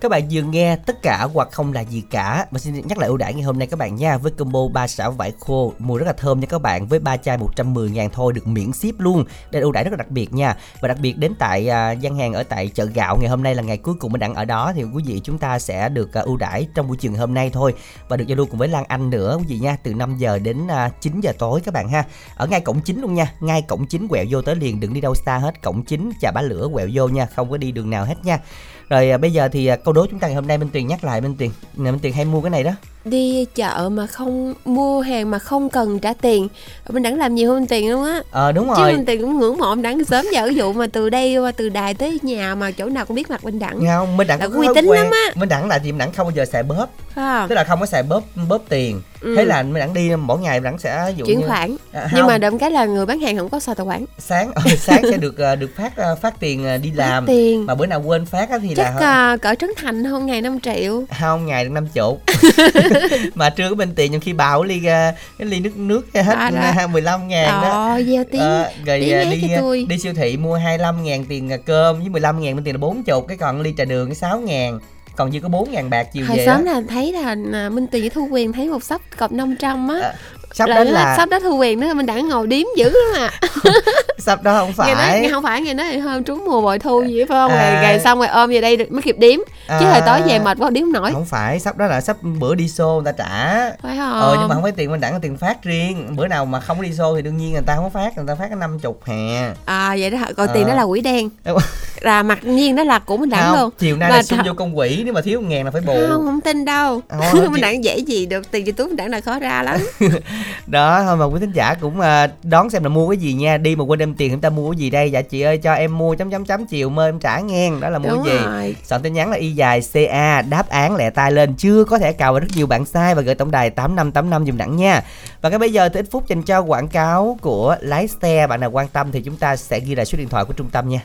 B: Các bạn vừa nghe tất cả hoặc không là gì cả. Mà xin nhắc lại ưu đãi ngày hôm nay các bạn nha. Với combo 3 xảo vải khô Mùi rất là thơm nha các bạn. Với 3 chai 110 ngàn thôi được miễn ship luôn. Đây là ưu đãi rất là đặc biệt nha. Và đặc biệt đến tại à, gian hàng ở tại chợ gạo. Ngày hôm nay là ngày cuối cùng mình đang ở đó. Thì quý vị chúng ta sẽ được à, ưu đãi trong buổi chiều hôm nay thôi. Và được giao lưu cùng với Lan Anh nữa quý vị nha. Từ 5 giờ đến à, 9 giờ tối các bạn ha. Ở ngay cổng chính luôn nha. Ngay cổng chính quẹo vô tới liền. Đừng đi đâu xa hết. Cổng chính chà bá lửa quẹo vô nha. Không có đi đường nào hết nha rồi à, bây giờ thì à, câu đố chúng ta ngày hôm nay Minh Tuyền nhắc lại Minh Tuyền Nè Minh Tuyền hay mua cái này đó
C: đi chợ mà không mua hàng mà không cần trả tiền. Mình đẳng làm nhiều hơn tiền luôn á.
B: Ờ đúng
C: chứ
B: rồi.
C: mình tiền cũng ngưỡng mộ mình đẳng sớm giờ ví dụ mà từ đây qua từ đài tới nhà mà chỗ nào cũng biết mặt mình đẳng
B: Nghe không? Minh Đẳng có
C: uy tín lắm á.
B: Minh Đẳng là gì? Minh Đẳng không bao giờ xài bóp.
C: Không?
B: Tức là không có xài bóp bóp tiền.
C: Ừ.
B: Thế là Minh Đẳng đi mỗi ngày Minh Đẳng sẽ dụ
C: chuyển
B: như,
C: khoản.
B: À,
C: nhưng mà đậm cái là người bán hàng không có soi tài khoản.
B: Sáng ờ, sáng sẽ được ờ, được phát ờ, phát tiền ờ, đi làm.
C: tiền.
B: mà bữa nào quên phát á thì
C: chắc
B: là
C: à, cỡ trấn thành hơn ngày 5 triệu.
B: Không ngày được năm chục mà trưa có bên tiền nhưng khi bào ly ờ, cái ly nước nước hết
C: À, đó.
B: uh, 15 ngàn đó.
C: Đó, gieo tiếng
B: Ờ, rồi
C: tiếng
B: ờ, đi
C: cho tôi.
B: đi siêu thị mua 25 ngàn tiền ờ, cơm với 15 ngàn bên tiền là 40 cái còn ly trà đường cái 6 ngàn còn dư có 4 ngàn bạc chiều
C: hồi
B: về
C: sớm là thấy là à, Minh Tuyền với Thu Quyền thấy một sắp cọc 500 á
B: sắp đó là
C: sắp đó Thu Quyền đó mình đã ngồi điếm dữ lắm à
B: sắp đó không
C: ngày đó
B: phải.
C: ngày không phải ngày đó thì hôm trúng mùa bội thu gì phải không?
B: À.
C: rồi xong rồi ôm về đây mới kịp điếm chứ
B: À.
C: hồi tối về mệt quá điếm không nổi.
B: Không phải sắp đó là sắp bữa đi xô người ta trả.
C: Phải không
B: ờ nhưng mà không? phải tiền mình đẳng là tiền phát riêng. Bữa nào mà không có đi xô thì đương nhiên người ta không có phát người ta phát năm chục hè.
C: À vậy đó còn
B: Ờ.
C: tiền đó là quỹ đen. Là mặc nhiên đó là của mình đẳng
B: không
C: luôn.
B: chiều nay
C: Mà
B: là xung
C: thật-
B: vô công quỹ nếu mà thiếu ngàn là phải bù.
C: Không không tin đâu.
B: Thôi,
C: mình đẳng dễ gì được tiền youtube mình đẳng là khó ra lắm
B: đó thôi mà quý thính giả cũng à, đón xem là mua cái gì nha. Đi mà quên đem tiền chúng ta mua cái gì đây? Dạ chị ơi cho em mua chấm chấm chấm chiều mơ em trả nghe đó là mua
C: Đúng
B: cái gì?
C: rồi.
B: soạn tin nhắn là y dài ca đáp án lẹ tay lên. Chưa có thể cào và rất nhiều bạn sai và gửi tổng đài tám năm tám năm dùm đẳng nha. Và ngay bây giờ thì ít phút dành cho quảng cáo của lái xe. Bạn nào quan tâm thì chúng ta sẽ ghi lại số điện thoại của trung tâm nha.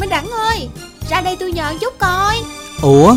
L: Minh Đẳng ơi Ra đây tôi nhờ chút coi.
A: Ủa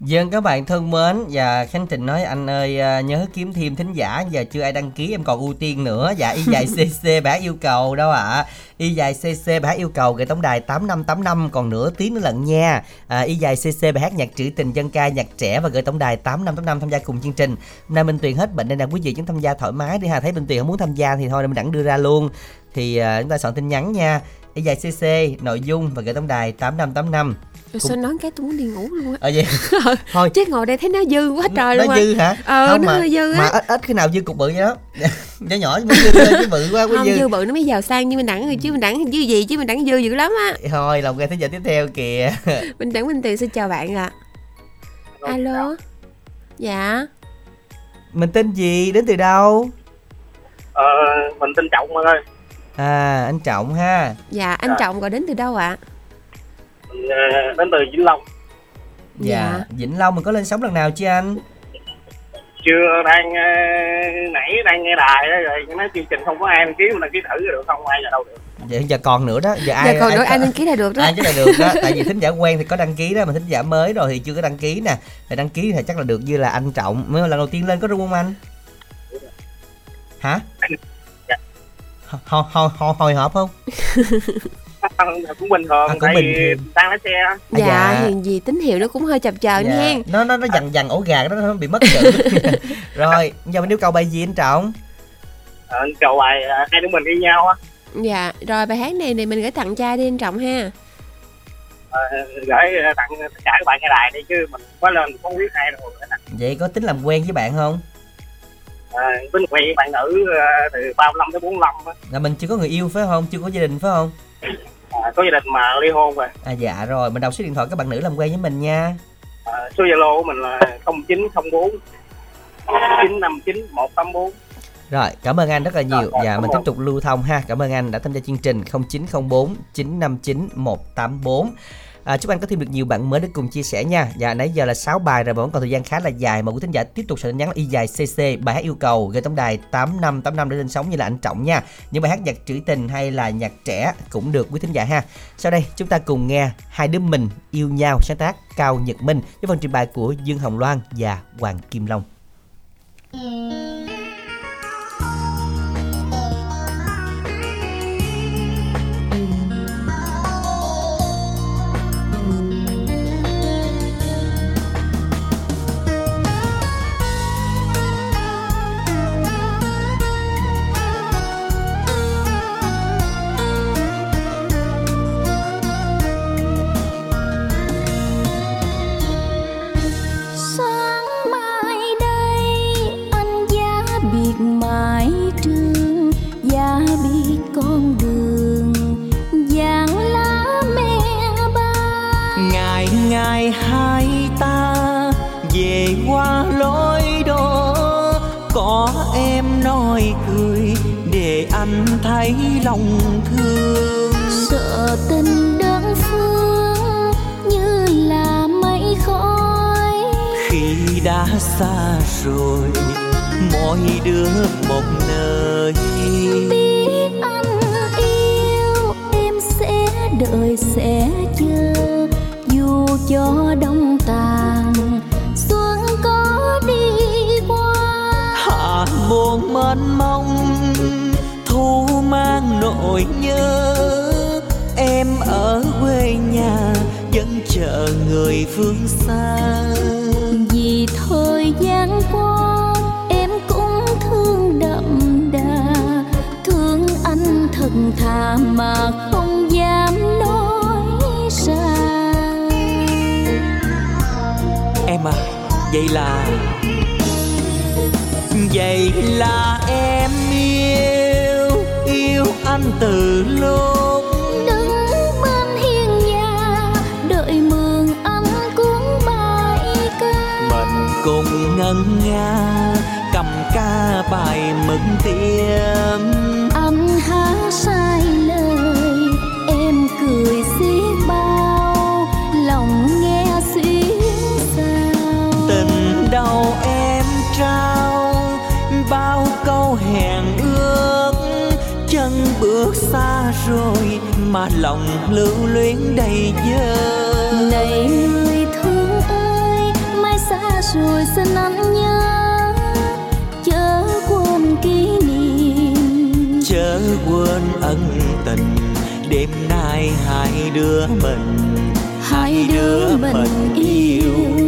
B: Dân các bạn thân mến và Khánh Trình nói anh ơi à, nhớ kiếm thêm thính giả giờ chưa ai đăng ký em còn ưu tiên nữa. Dạ y dài cc bả yêu cầu đâu ạ? Y dài cc bả yêu cầu gửi tổng đài 8585 còn nửa tiếng nữa lận nha. À, y dài cc bài hát nhạc trữ tình dân ca nhạc trẻ và gửi tổng đài 8585 tham gia cùng chương trình. Hôm nay Minh Tuyền hết bệnh nên là quý vị chúng tham gia thoải mái đi ha. Thấy Minh Tuyền không muốn tham gia thì thôi mình đẳng đưa ra luôn. Thì à, chúng ta soạn tin nhắn nha. Y dài cc nội dung và gửi tổng đài 8585
C: Rồi sao nói cái tôi muốn đi ngủ luôn á.
B: Ở vậy? Thôi.
C: Chứ ngồi đây thấy nó dư quá trời
B: nó
C: luôn
B: dư hả?
C: Ờ
B: Không,
C: nó
B: mà,
C: hơi dư
B: mà
C: á.
B: ít ít khi nào dư cục bự vậy đó. Nhỏ nhỏ mới dư lên chứ bự quá
C: Không dư.
B: dư
C: bự nó mới giàu sang như mình đẳng rồi chứ mình đẳng dư gì chứ mình đẳng dư dữ lắm á.
B: Thôi lòng nghe thế giờ tiếp theo kìa.
C: Mình đẳng Minh Tuyền xin chào bạn ạ. Alo Dạ.
B: Mình tên gì? Đến từ đâu?
K: Ờ mình tên trọng bạn ơi.
B: À anh trọng ha.
C: Dạ anh
K: Dạ.
C: Trọng gọi đến từ đâu ạ?
K: mình ờ, đến từ vĩnh long.
B: Dạ
C: Dạ.
B: vĩnh long mình có lên sóng lần nào chưa anh?
K: Chưa đang ờ, nãy đang nghe đài đó rồi nói chương trình không có ai đăng ký mình đăng ký thử rồi được không? Ai vào đâu được.
B: Vậy giờ còn nữa đó. Giờ ai
C: Dạ còn
B: ai,
C: nữa anh đăng ký là được đó.
B: ai chứ là được đó. Tại vì thính giả quen thì có đăng ký đó mà thính giả mới rồi thì chưa có đăng ký nè. Thì đăng ký thì chắc là được như là anh trọng. Mới lần đầu tiên lên có đúng không anh? Hả?
K: Dạ.
B: hồi hồi hồi hồi hộp không
K: cũng bình thường
B: À, cũng
K: tại
B: bình thường.
K: đang lái xe.
B: À,
C: Dạ,
B: dạ.
C: hiện gì tín hiệu nó cũng hơi chập chờn
B: Dạ.
C: hen.
B: Nó nó nó dằn dằn ổ gà đó nó bị mất chữ rồi giờ mình yêu cầu bài gì anh trọng?
K: Ờ, cầu bài ờ, hai đứa mình yêu nhau á.
C: Dạ rồi bài hát này thì mình gửi tặng trai đi anh Trọng ha.
K: Ờ, gửi ờ, tặng tất cả các bạn nghe đài đi chứ mình quá lên không biết ai đâu
B: vậy có tính làm quen với bạn không?
K: Ờ, tính quen với bạn nữ ờ, từ 35 tới 45 á.
B: Là mình chưa có người yêu phải không? Chưa có gia đình phải không
K: Ờ, có gia đình mà ly hôn rồi
B: à dạ rồi mình đọc số điện thoại các bạn nữ làm quen với mình nha
K: Ờ, số zalo của mình là 0904 959 184
B: Rồi, cảm ơn anh rất là nhiều. Dạ, mình tiếp tục lưu thông ha. Cảm ơn anh đã tham gia chương trình 0904 959 184. À, chúc anh có thêm được nhiều bạn mới để cùng chia sẻ nha. Dạ, nãy giờ là 6 bài rồi mà vẫn còn thời gian khá là dài mà quý thính giả tiếp tục sẽ nhắn là y dài CC bài hát yêu cầu gửi tổng đài 8585 để lên sóng như là anh Trọng nha. Những bài hát nhạc trữ tình hay là nhạc trẻ cũng được quý thính giả ha. Sau đây chúng ta cùng nghe hai đứa mình yêu nhau sáng tác Cao Nhật Minh với phần trình bày của Dương Hồng Loan và Hoàng Kim Long.
J: biệt
H: nói cười để anh thấy lòng thương.
J: Sợ tình đơn phương như là mây khói.
H: Khi đã xa rồi mỗi đứa một nơi.
J: Biết anh yêu em sẽ đợi sẽ chờ dù cho đông tàn
H: buồn mênh mông thu mang nỗi nhớ. Em ở quê nhà vẫn chờ người phương xa.
J: Vì thời gian qua em cũng thương đậm đà. Thương anh thật thà mà không dám nói ra.
H: Em à vậy là vậy là em yêu yêu anh từ lúc
J: đứng bên hiên nhà đợi mường anh cuốn bài ca.
H: Mình cùng ngân nga cầm ca bài mừng tiêm xa rồi mà lòng lưu luyến đầy dơ
J: này người thương ơi mai xa rồi xin anh nhớ. Chớ quên kỷ niệm.
H: Chớ quên ân tình đêm nay hai đứa mình.
J: Hai đứa mình yêu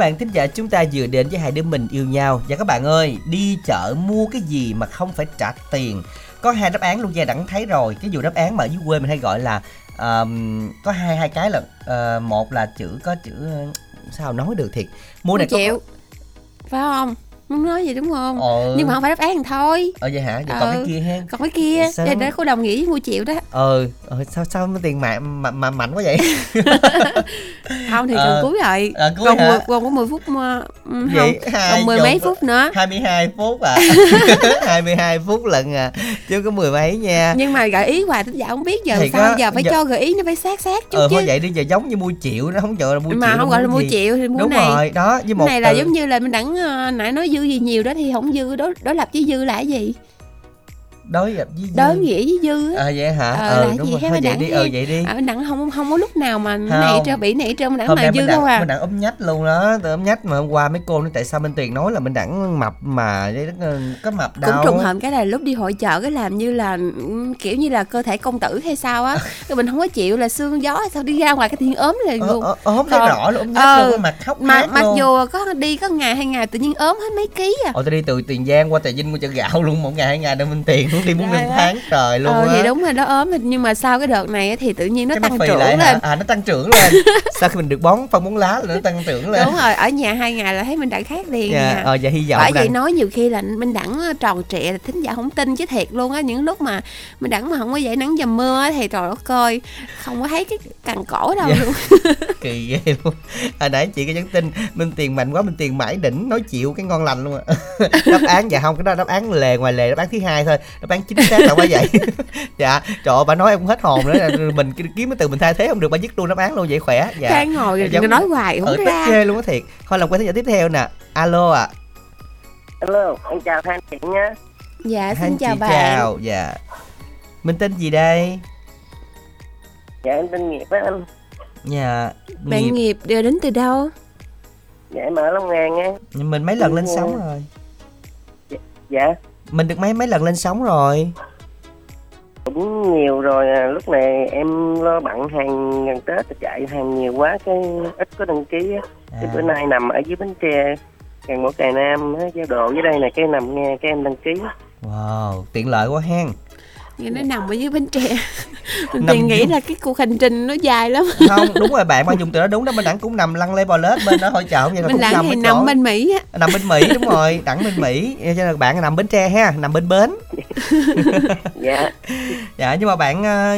B: bạn thính giả chúng ta vừa đến với hai đứa mình yêu nhau. Và các bạn ơi, đi chợ mua cái gì mà không phải trả tiền? Có hai đáp án luôn nha, đẳng thấy rồi. Cái dù đáp án mà ở dưới quê mình hay gọi là ờm, Có hai hai cái là ờ, Một là chữ có chữ Sao nói được thiệt? Mua này
C: Không
B: có
C: chịu. phải không muốn nói gì đúng không?
B: Ờ.
C: nhưng mà không phải đáp án thôi.
B: Ờ vậy hả? Vậy còn
C: Ờ.
B: cái kia ha.
C: Còn cái kia.
B: Sao?
C: thì đó có đồng nghĩa với mua triệu đó.
B: Ờ ờ, sao sao mới tiền mạng mà, mà mạnh quá vậy?
C: Không thì
B: Ờ.
C: gần cuối rồi.
B: À, cuối
C: còn
B: hả?
C: mười- còn có 10 phút mà ừ, không
B: Vậy hai
C: còn mười mấy phút. nữa.
B: 22 phút à? 22 phút lận à. Chứ có mười mấy nha.
C: Nhưng mà gợi ý hoài tính giả không biết giờ
B: Thiệt
C: sao
B: á,
C: giờ phải
B: giờ-
C: cho gợi ý nó phải sát sát chút
B: ờ
C: chứ.
B: thôi vậy đi giờ giống như mua triệu nó không gọi là mua
C: mà
B: triệu
C: không
B: nó
C: gọi là mua
B: gì.
C: triệu thì mua
B: đúng
C: này.
B: rồi đó với
C: cái
B: một
C: này là
B: từ-
C: giống như là mình đẳng ờ, nãy nói dư gì nhiều đó thì không dư đối đối lập với dư là cái gì?
B: Đối với
C: đối
B: dư.
C: nghĩa với dư á.
B: À vậy hả?
C: Ờ,
B: ờ
C: là
B: đúng
C: gì?
B: rồi thôi vậy đi. ờ vậy đi.
C: À, mình đẳng không không có lúc nào mà này
B: Không.
C: trơ bị này trơ mình đẳng
B: hôm
C: mà dư
B: đặng
C: không à.
B: mình đặng ốm nhách luôn đó. Từ ốm nhách mà hôm qua mấy cô nói tại sao bên tiền nói là mình đặng mập mà đấy nó có mập
C: cũng
B: đâu
C: trùng hợp cái là lúc đi hội chợ cái làm như là ừ, kiểu như là cơ thể công tử hay sao á. Rồi mình không có chịu là xương gió sao đi ra ngoài cái thiên ốm là
B: ờ,
C: luôn.
B: ờ, ờ, không thấy rõ luôn ốm nhách
C: ờ,
B: luôn mặt khóc
C: mà mặc dù có đi có ngày hai ngày tự nhiên ốm hết mấy ký à.
B: Ồ tôi đi từ Tiền Giang qua Trà Vinh qua chợ gạo luôn một ngày hai ngày đâu minh tiền đi muốn
C: ơi.
B: tháng trời luôn
C: ờ
B: á.
C: thì đúng rồi đó ốm nhưng mà sau cái đợt này thì tự nhiên nó
B: Cái
C: tăng trưởng
B: lại
C: lên.
B: À nó tăng trưởng lên. Sau khi mình được bón phân bón lá là nó tăng trưởng lên.
C: Đúng rồi ở nhà hai ngày là thấy mình đặng khác liền
B: dạ
C: nha
B: ờ dạ hy vọng
C: bởi vậy nói nhiều khi là mình đẳng tròn trịa là thính giả không tin chứ thiệt luôn á. Những lúc mà mình đẳng mà không có dậy nắng dầm mưa thì trời đất ơi không có thấy cái cằn cổ đâu
B: Dạ.
C: luôn.
B: Kỳ ghê luôn. Hồi nãy chị có nhắn tin minh tiền mạnh quá minh tiền mãi đỉnh nói chịu cái ngon lành luôn à đáp án dạ không cái đó đáp án lề ngoài lề đáp án thứ hai thôi đáp án chính xác là quá vậy. Dạ trời ơi bà nói em cũng hết hồn nữa là mình kiếm cái từ mình thay thế không được bà dứt luôn đáp án luôn vậy khỏe. Dạ.
C: Đang ngồi
B: Giống-
C: rồi nói hoài
B: ừ,
C: không
B: tức
C: ra.
B: ghê luôn á thiệt. Thôi làm quen thính giả tiếp theo nè. Alo ạ.
O: Alo, anh chào hai anh chị nhé.
C: dạ xin chào
B: chị
C: bạn.
B: chào. Dạ. Mình tên gì đây?
O: Dạ em tên Nghiệp á anh.
B: dạ
C: bạn
B: nghiệp.
C: Nghiệp đều đến từ đâu?
O: Dạ em ở Long An nha.
B: mình mấy lần lên
O: Dạ.
B: sóng rồi.
O: Dạ,
B: mình được mấy mấy lần lên sóng rồi
O: cũng nhiều rồi. à. Lúc này em lo bận hàng gần Tết chạy hàng nhiều quá cái ít có đăng ký á. Cái
B: À.
O: bữa nay nằm ở dưới Bến Tre, gần một cài Nam giao độ dưới đây này cái nằm nghe cái em đăng ký.
B: wow tiện lợi quá hen
C: nghe nó nằm ở dưới bến tre. Mình
B: Nằm
C: thì nghĩ
B: dưới-
C: là cái cuộc hành trình nó dài lắm.
B: Không đúng rồi bạn bạn dùng từ đó đúng đó mình đẳng cũng nằm lăn lê bò lết bên đó hội chợ không vậy là
C: mình
B: cũng nằm
C: thì
B: ở
C: nằm
B: chỗ-
C: bên mỹ á.
B: Nằm bên mỹ đúng rồi đẳng bên mỹ. Cho nên là bạn nằm bến tre ha nằm bên bến.
O: Dạ,
B: dạ nhưng mà bạn ờ,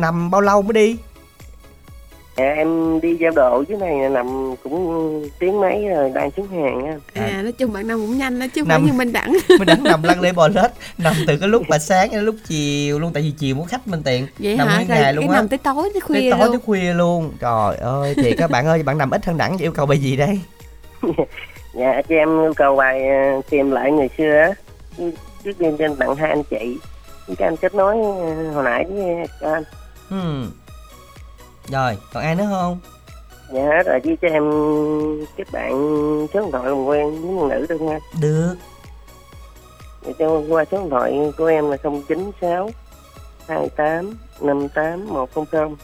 B: nằm bao lâu mới đi
O: dạ em đi giao độ dưới này nằm cũng tiếng mấy rồi đang xuống hàng á.
C: à nói chung bạn nằm cũng nhanh đó chứ không
B: Nằm-
C: phải như mình đẳng
B: mình đẳng nằm lăn lê bò lết nằm từ cái lúc mà sáng đến lúc chiều luôn tại vì chiều muốn khách bên tiền
C: vậy
B: nằm
C: hả
B: nguyên
C: rồi
B: ngày
C: cái
B: luôn á
C: nằm tới tối tới khuya
B: tới tối
C: luôn
B: tới khuya luôn trời ơi thì các bạn ơi bạn nằm ít hơn đẳng yêu cầu bài gì đây
O: Dạ, cho em yêu cầu bài ờ, tìm lại người xưa á. Trước tiên trên tặng hai anh chị. Các anh kết nối ờ, hồi nãy với anh.
B: hmm. Rồi còn ai nữa không
O: Dạ hết rồi chứ cho em kết bạn số điện thoại làm quen với người nữ được nha.
B: được
O: Để cho qua số điện thoại của em là 096 28 58 100.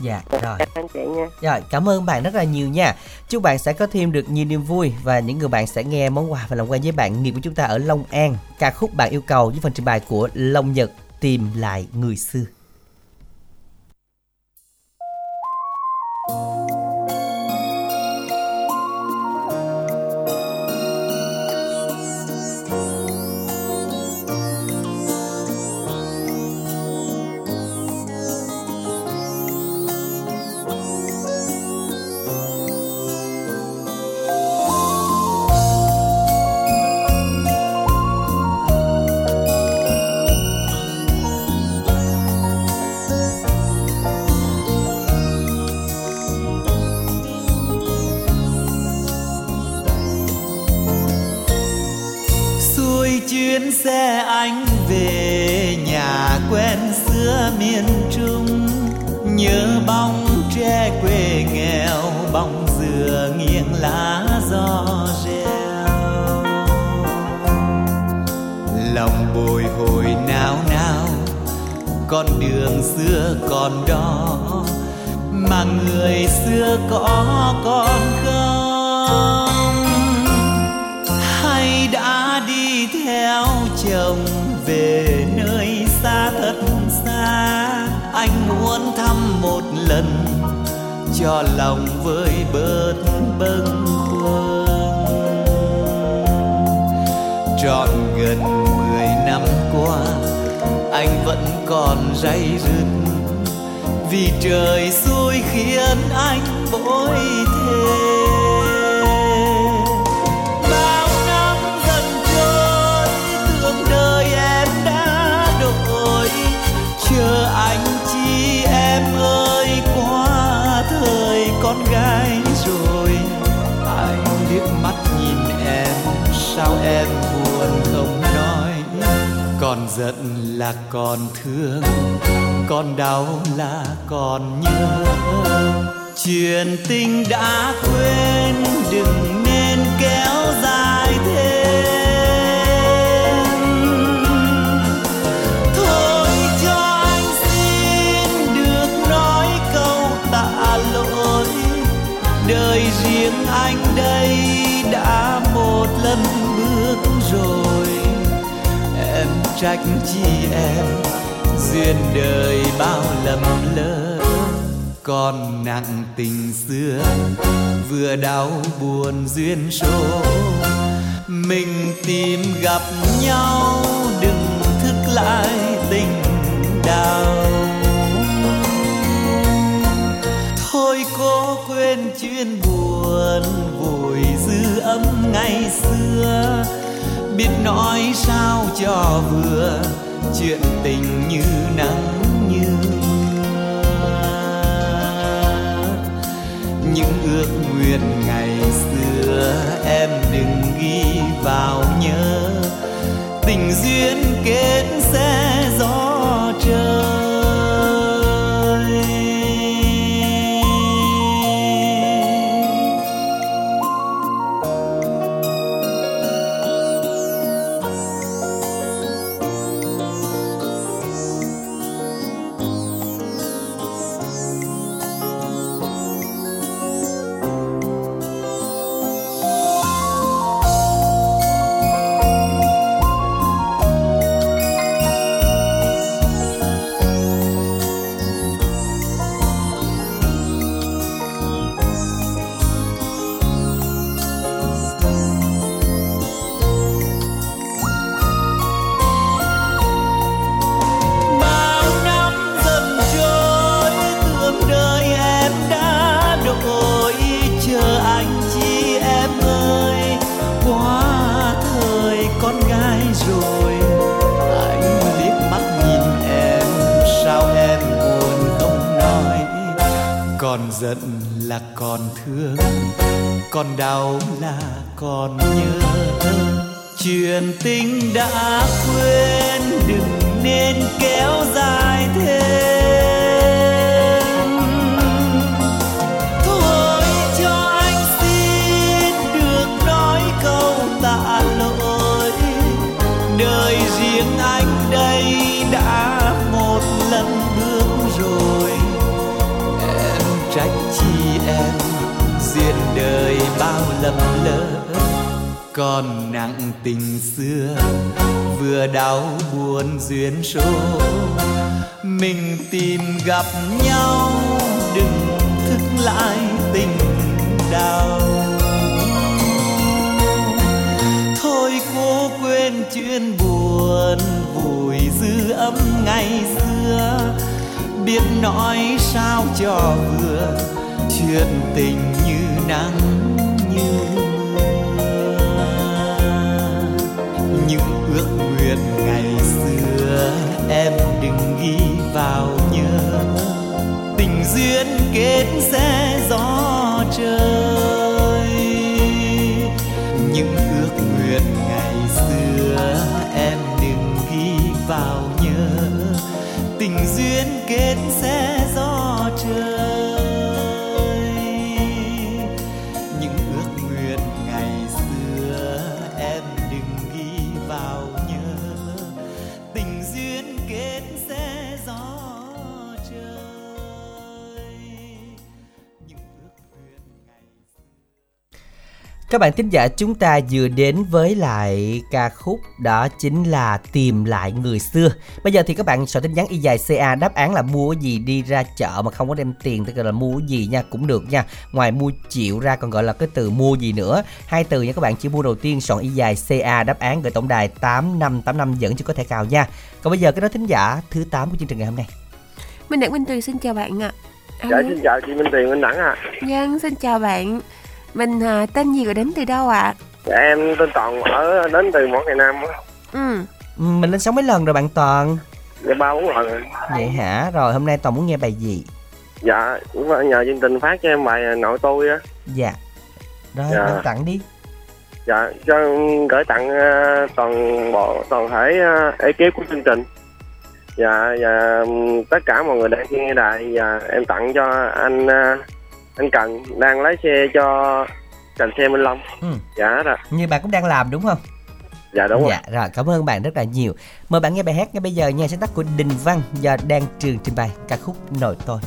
B: dạ rồi
O: anh chị nha.
B: Rồi, cảm ơn bạn rất là nhiều nha. Chúc bạn sẽ có thêm được nhiều niềm vui và những người bạn sẽ nghe món quà và làm quen với bạn nghiệp của chúng ta ở Long An. Ca khúc bạn yêu cầu với phần trình bày của Long Nhật tìm lại người xưa.
H: Xưa còn đó, mà người xưa có còn không? Hay đã đi theo chồng về nơi xa thật xa, anh muốn thăm một lần cho lòng vơi bớt bâng khuâng?
E: Trọn gần mười năm qua, anh vẫn còn day dứt vì trời xui khiến anh bối thế. bao năm dần trôi, tương đời em đã đổi. Chờ anh chi em ơi, qua thời con gái rồi. Anh liếc mắt nhìn em, sao em buồn? Còn giận là còn thương còn đau là còn nhớ. Chuyện tình đã quên đừng còn nặng tình xưa, vừa đau buồn duyên số. Mình tìm gặp nhau, đừng thức lại tình đau. Thôi cố quên chuyện buồn vùi dư ấm ngày xưa. Biết nói sao cho vừa, chuyện tình như nắng. Những ước nguyện ngày xưa. Em đừng ghi vào nhớ. Tình duyên kết sẽ gió trời tròn nặng tình xưa, vừa đau buồn duyên số. Mình tìm gặp nhau, đừng thức lại tình đau. Thôi cố quên chuyện buồn, vùi dư âm ngày xưa. Biết nói sao cho vừa, chuyện tình như nắng. Em đừng ghi vào nhớ. Tình duyên kết sẽ
B: Các bạn thính giả chúng ta vừa đến với lại ca khúc đó chính là Tìm lại người xưa. Bây giờ thì các bạn soạn tin nhắn y dài CA đáp án là mua cái gì đi ra chợ mà không có đem tiền tức là mua cái gì nha cũng được nha. Ngoài mua chịu ra còn gọi là cái từ mua gì nữa. Hai từ nha các bạn chỉ mua đầu tiên soạn y dài CA đáp án gửi tổng đài 8585 dẫn cho có thể cào nha. Còn bây giờ cái đó thính giả thứ 8 của chương trình ngày hôm nay.
C: Minh Đẳng Minh Tuyền xin chào bạn ạ.
P: Dạ xin chào chị Minh Tiền Minh Đẳng ạ.
C: Dân xin chào bạn. Mình à, tên gì và đến từ đâu ạ?
P: Dạ em tên Toàn ở đến từ Mỏ Cày Nam á.
C: Ừ.
B: Ừ, Mình lên sóng mấy lần rồi bạn Toàn?
P: Dạ ba bốn lần rồi.
B: Vậy hả? Rồi hôm nay Toàn muốn nghe bài gì?
P: Dạ cũng phải nhờ chương trình phát cho em bài nội tôi á.
B: Dạ. Rồi
P: Dạ.
B: bạn tặng đi.
P: Dạ cho gửi tặng ờ, toàn bộ toàn thể ờ, ekip của chương trình. Dạ và ừm, tất cả mọi người đang nghe đài và em tặng cho anh ờ, anh Cần đang lái xe cho Cần xe Minh Long.
B: Ừ.
P: Dạ rồi.
B: Như bạn cũng đang làm đúng không?
P: Dạ đúng rồi.
B: Dạ rồi, cảm ơn bạn rất là nhiều. Mời bạn nghe bài hát ngay bây giờ nha, sáng tác của Đình Văn do Đan Trường trình bày ca khúc Nội tôi.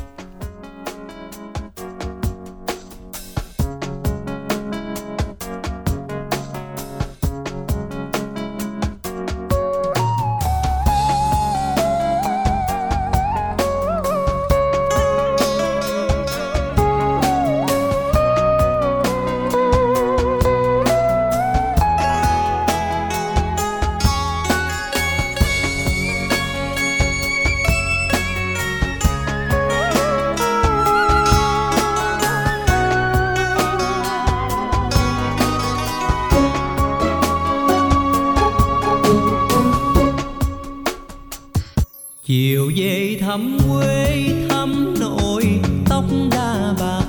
H: Chiều về thăm quê thăm nội tóc đã bạc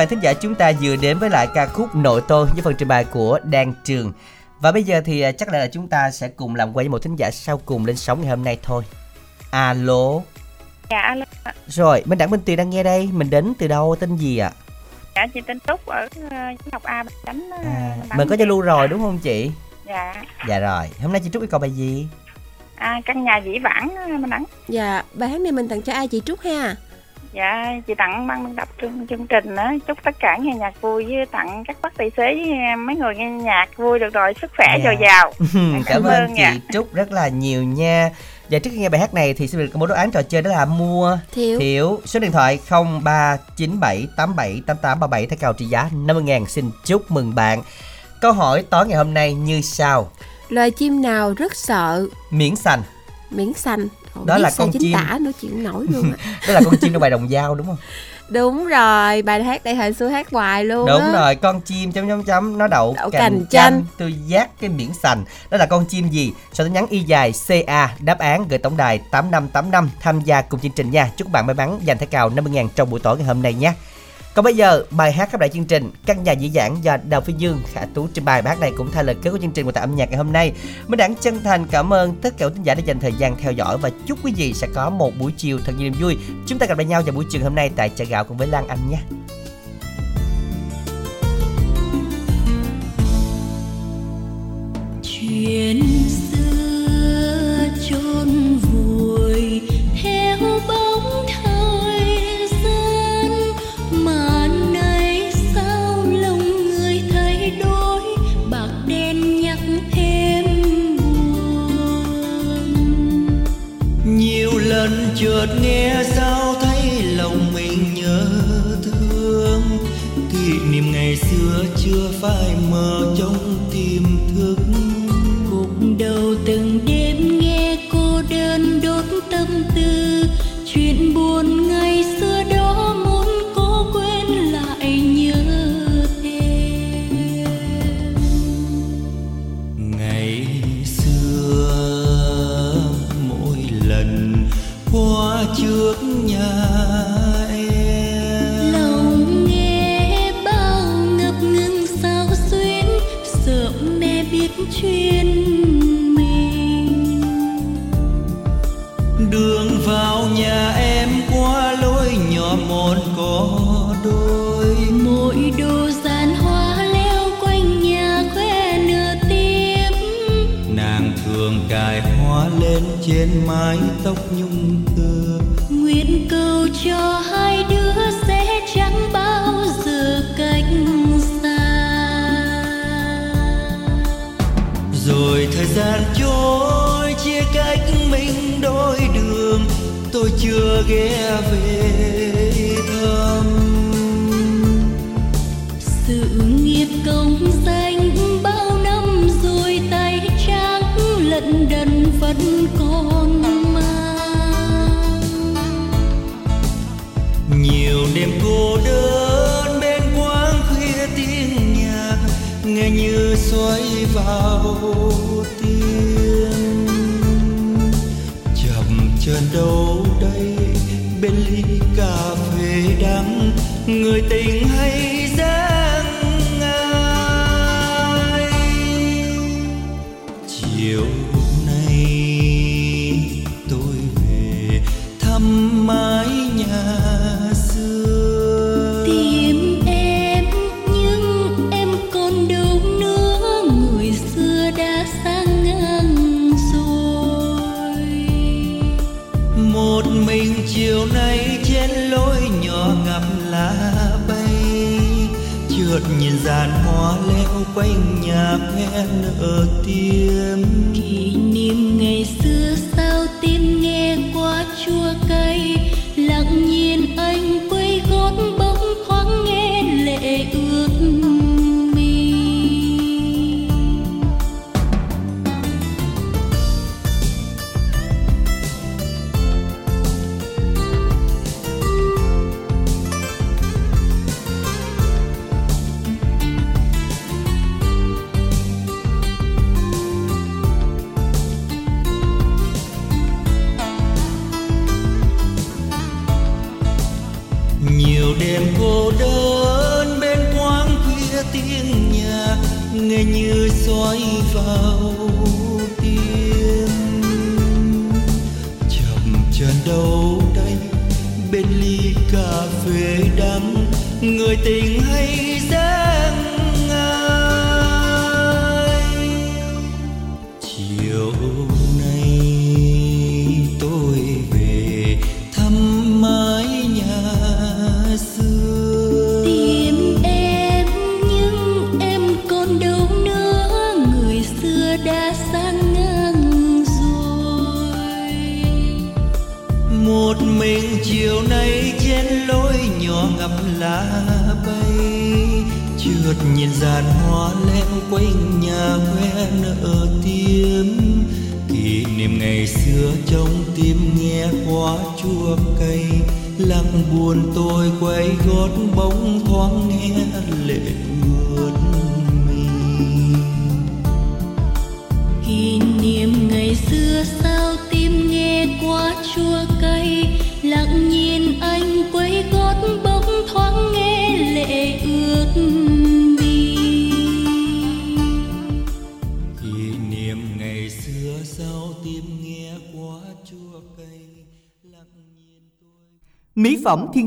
B: bạn thính giả chúng ta vừa đến với lại ca khúc Nội Tôi với phần trình bày của Đan Trường. Và bây giờ thì à, chắc là chúng ta sẽ cùng làm quen với một thính giả sau cùng lên sóng ngày hôm nay thôi. Alo.
Q: Dạ alo.
B: Rồi, Minh Đẳng Minh Tuyền đang nghe đây. Mình đến từ đâu, tên gì ạ?
Q: Dạ chị tên Trúc ở uh, học A Bạch Chánh. Uh,
B: À, mình có Zalo rồi đúng không chị?
Q: Dạ.
B: Dạ rồi. Hôm nay chị Trúc yêu cầu bài gì?
Q: À, căn nhà dĩ vãng uh, mình đẳng.
C: Dạ, bài hát này mình tặng cho ai chị Trúc ha?
Q: Dạ, chị tặng ban biên tập chương, chương trình á, chúc tất cả nghe nhạc vui với tặng các bác tài xế với mấy người nghe nhạc vui được rồi, sức khỏe
B: Dạ.
Q: dồi dào.
B: Cảm,
Q: cảm
B: ơn chị
Q: ạ.
B: Trúc rất là nhiều nha. Và trước khi nghe bài hát này thì xin được công bố đáp án trò chơi đó là mua
C: Thiếu.
B: Thiếu Số điện thoại 0397878837 theo cầu trị giá 50.000 Xin chúc mừng bạn Câu hỏi tối ngày hôm nay như sau
C: Loài chim nào rất sợ
B: Miễn xanh
C: miếng xanh? Ồ,
B: Đó là con chim.
C: tả nữa chịu nổi luôn ạ.
B: Đó là con chim trong bài đồng dao đúng không?
C: Đúng rồi, bài hát đây hồi xưa hát hoài luôn
B: Đúng
C: á.
B: rồi, con chim chấm chấm chấm nó đậu,
C: Đậu
B: cành,
C: cành
B: chanh, tôi giác cái miễn sành. Đó là con chim gì? Số tin nhắn y dài CA đáp án gửi tổng đài 8585 tham gia cùng chương trình nha. Chúc bạn may mắn giành thẻ cào 50.000 trong buổi tối ngày hôm nay nhé. Còn bây giờ, bài hát khép lại chương trình Căn nhà dĩ dãn do Đào Phi Dương Khả Tú trình bày bài hát này cũng thay lời kết của chương trình của tại âm nhạc ngày hôm nay. Minh Đảng chân thành cảm ơn tất cả quý thính giả đã dành thời gian theo dõi và chúc quý vị sẽ có một buổi chiều thật nhiều niềm vui. Chúng ta gặp lại nhau vào buổi chiều hôm nay tại chợ gạo cùng với Lan Anh nhé.
J: chuyện xưa chôn vùi theo bóng
H: chợt nghe sao thấy lòng mình nhớ thương. Kỷ niệm ngày xưa chưa phai mờ trong trên mái tóc nhung tơ
J: Nguyện cầu cho hai đứa sẽ chẳng bao giờ cách xa.
H: Rồi thời gian trôi chia cách mình đôi đường. Tôi chưa ghé về thăm.
J: Sự nghiệp công danh vẫn còn mang.
H: Nhiều đêm cô đơn bên quán khuya tiếng nhạc, nghe như xoáy vào tim. Chậm chân đâu đây, bên ly cà phê đắng, người tình hay
R: quanh nhạc nghe nở
H: tiếng